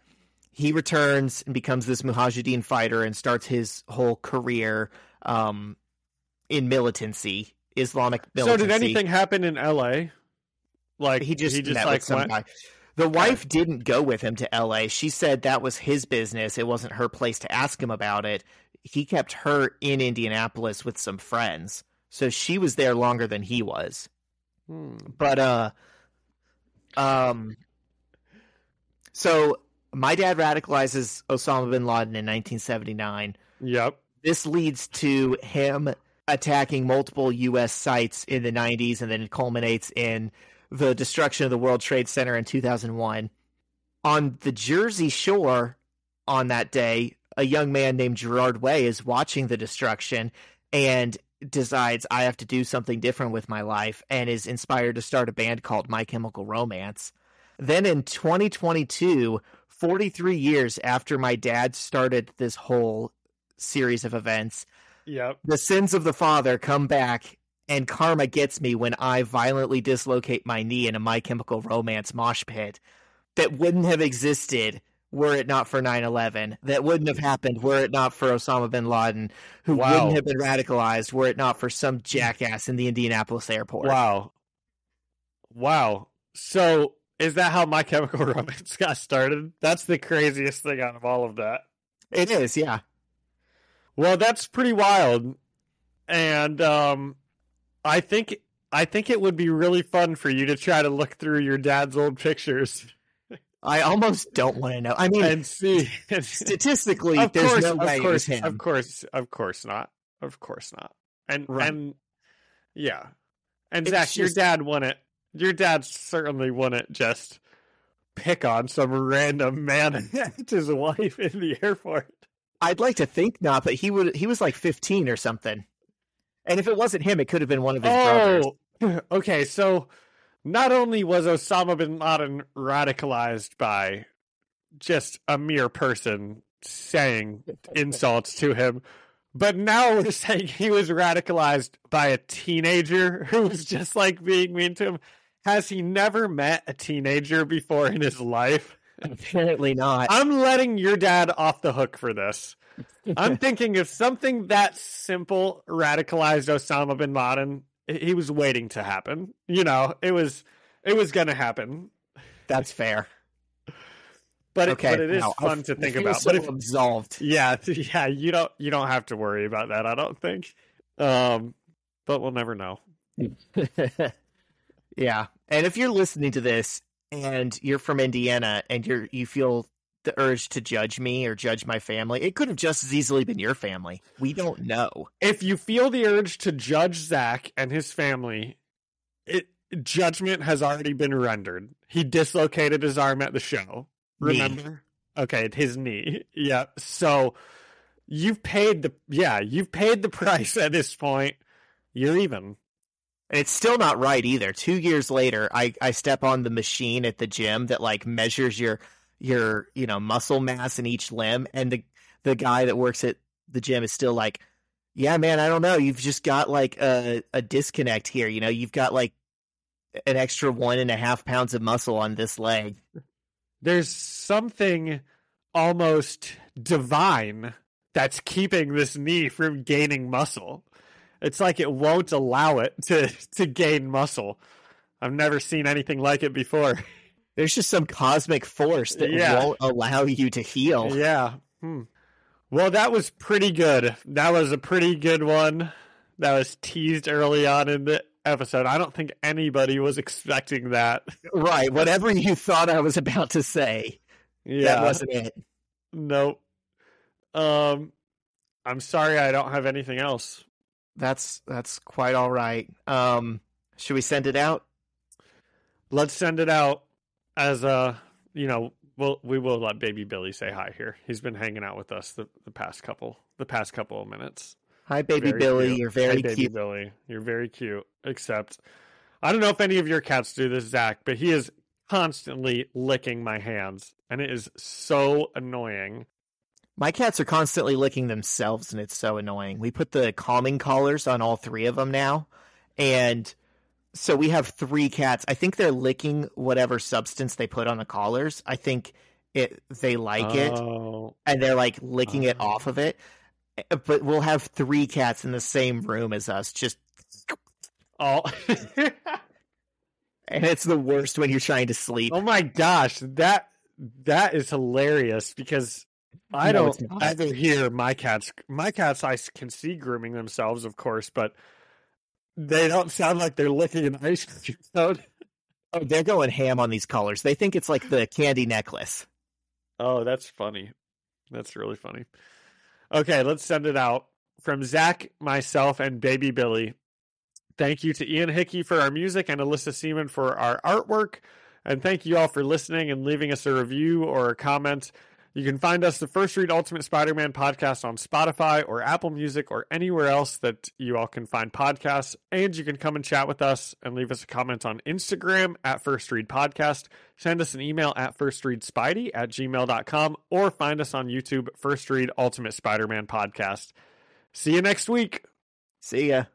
He returns and becomes this Mujahideen fighter and starts his whole career um in militancy, Islamic militancy. So did anything happen in LA? Like he just, he just met like went guy. The wife didn't go with him to L.A. She said that was his business. It wasn't her place to ask him about it. He kept her in Indianapolis with some friends, so she was there longer than he was. Hmm. But uh, um, so my dad radicalizes Osama bin Laden in 1979 Yep. this leads to him attacking multiple U.S. sites in the 90s, and then it culminates in the destruction of the World Trade Center in 2001. On the Jersey Shore on that day, a young man named Gerard Way is watching the destruction and decides, I have to do something different with my life, and is inspired to start a band called My Chemical Romance. Then in 2022, 43 years after my dad started this whole series of events, Yep. the sins of the father come back and karma gets me when I violently dislocate my knee in a My Chemical Romance mosh pit that wouldn't have existed were it not for 9-11 that wouldn't have happened were it not for Osama bin Laden who Wow. wouldn't have been radicalized were it not for some jackass in the Indianapolis airport Wow. Wow. So is that how My Chemical <laughs> Romance got started? That's the craziest thing out of all of that. it is yeah Well, that's pretty wild. And um I think I think it would be really fun for you to try to look through your dad's old pictures I almost don't want to know. I mean, and see. statistically, of there's course, no of way course, it was him. of course, of course not. Of course not. And Right. and yeah. And It's Zach, your dad wouldn't. Your dad certainly wouldn't just pick on some random man <laughs> and his wife in the airport. I'd like to think not, but he would. He was like 15 or something. And if it wasn't him, it could have been one of his brothers. Oh, <laughs> okay. So not only was Osama bin Laden radicalized by just a mere person saying <laughs> insults to him, but now we're saying he was radicalized by a teenager <laughs> who was just like being mean to him. Has he never met a teenager before in his life? Apparently not. I'm letting your dad off the hook for this. I'm thinking if something that simple radicalized Osama bin Laden, he was waiting to happen. You know, it was it was going to happen. That's fair. But it, but it is now, I fun to think about. So But if absolved. yeah, <laughs> yeah, you don't you don't have to worry about that. I don't think. Um, but we'll never know. <laughs> yeah, and if you're listening to this and you're from Indiana and you're you feel the urge to judge me or judge my family, it could have just as easily been your family. We don't know. If you feel the urge to judge Zach and his family, it judgment has already been rendered. He dislocated his arm at the show. Knee. Remember? Okay, his knee. <laughs> Yeah. So you've paid the yeah, you've paid the <laughs> price at this point. You're even. And it's still not right either. Two years later, I, I step on the machine at the gym that like measures your your you know muscle mass in each limb, and the the guy that works at the gym is still like, "Yeah, man, I don't know. You've just got like a a disconnect here. You know, you've got like an extra one and a half pounds of muscle on this leg." There's something almost divine that's keeping this knee from gaining muscle. It's like it won't allow it to to gain muscle. I've never seen anything like it before. <laughs> There's just some cosmic force that Yeah. won't allow you to heal. Yeah. Hmm. Well, that was pretty good. That was a pretty good one. That was teased early on in the episode. I don't think anybody was expecting that. Right. Whatever you thought I was about to say, Yeah. that wasn't it. Nope. Um, I'm sorry I don't have anything else. That's that's quite all right. Um, should we send it out? Let's send it out as a, you know, we'll we will let baby Billy say hi here. He's been hanging out with us the, the past couple the past couple of minutes. Hi, baby Very Billy. cute. You're very baby cute. Billy. You're very cute. Except, I don't know if any of your cats do this, Zach, but he is constantly licking my hands, and it is so annoying. My cats are constantly licking themselves, and it's so annoying. We put the calming collars on all three of them now, and so we have three cats. I think they're licking whatever substance they put on the collars. I think it they like it, Oh, and they're like licking it Oh. off of it. Eh, But we'll have three cats in the same room as us, just all. <laughs> and it's the worst when you're trying to sleep. oh my gosh, that that is hilarious because I No, don't ever hear my cats. My cats, I can see grooming themselves, of course, but they don't sound like they're licking an ice cream cone. <laughs> Oh, they're going ham on these colors. They think it's like the candy necklace. Oh, that's funny. That's really funny. Okay, let's send it out from Zach, myself, and Baby Billy. Thank you to Ian Hickey for our music and Alyssa Seaman for our artwork. And thank you all for listening and leaving us a review or a comment. You can find us, the First Read Ultimate Spider Man podcast, on Spotify or Apple Music or anywhere else that you all can find podcasts. And you can come and chat with us and leave us a comment on Instagram at First Read Podcast. Send us an email at firstreadspidey at gmail.com or find us on YouTube, First Read Ultimate Spider Man Podcast. See you next week. See ya.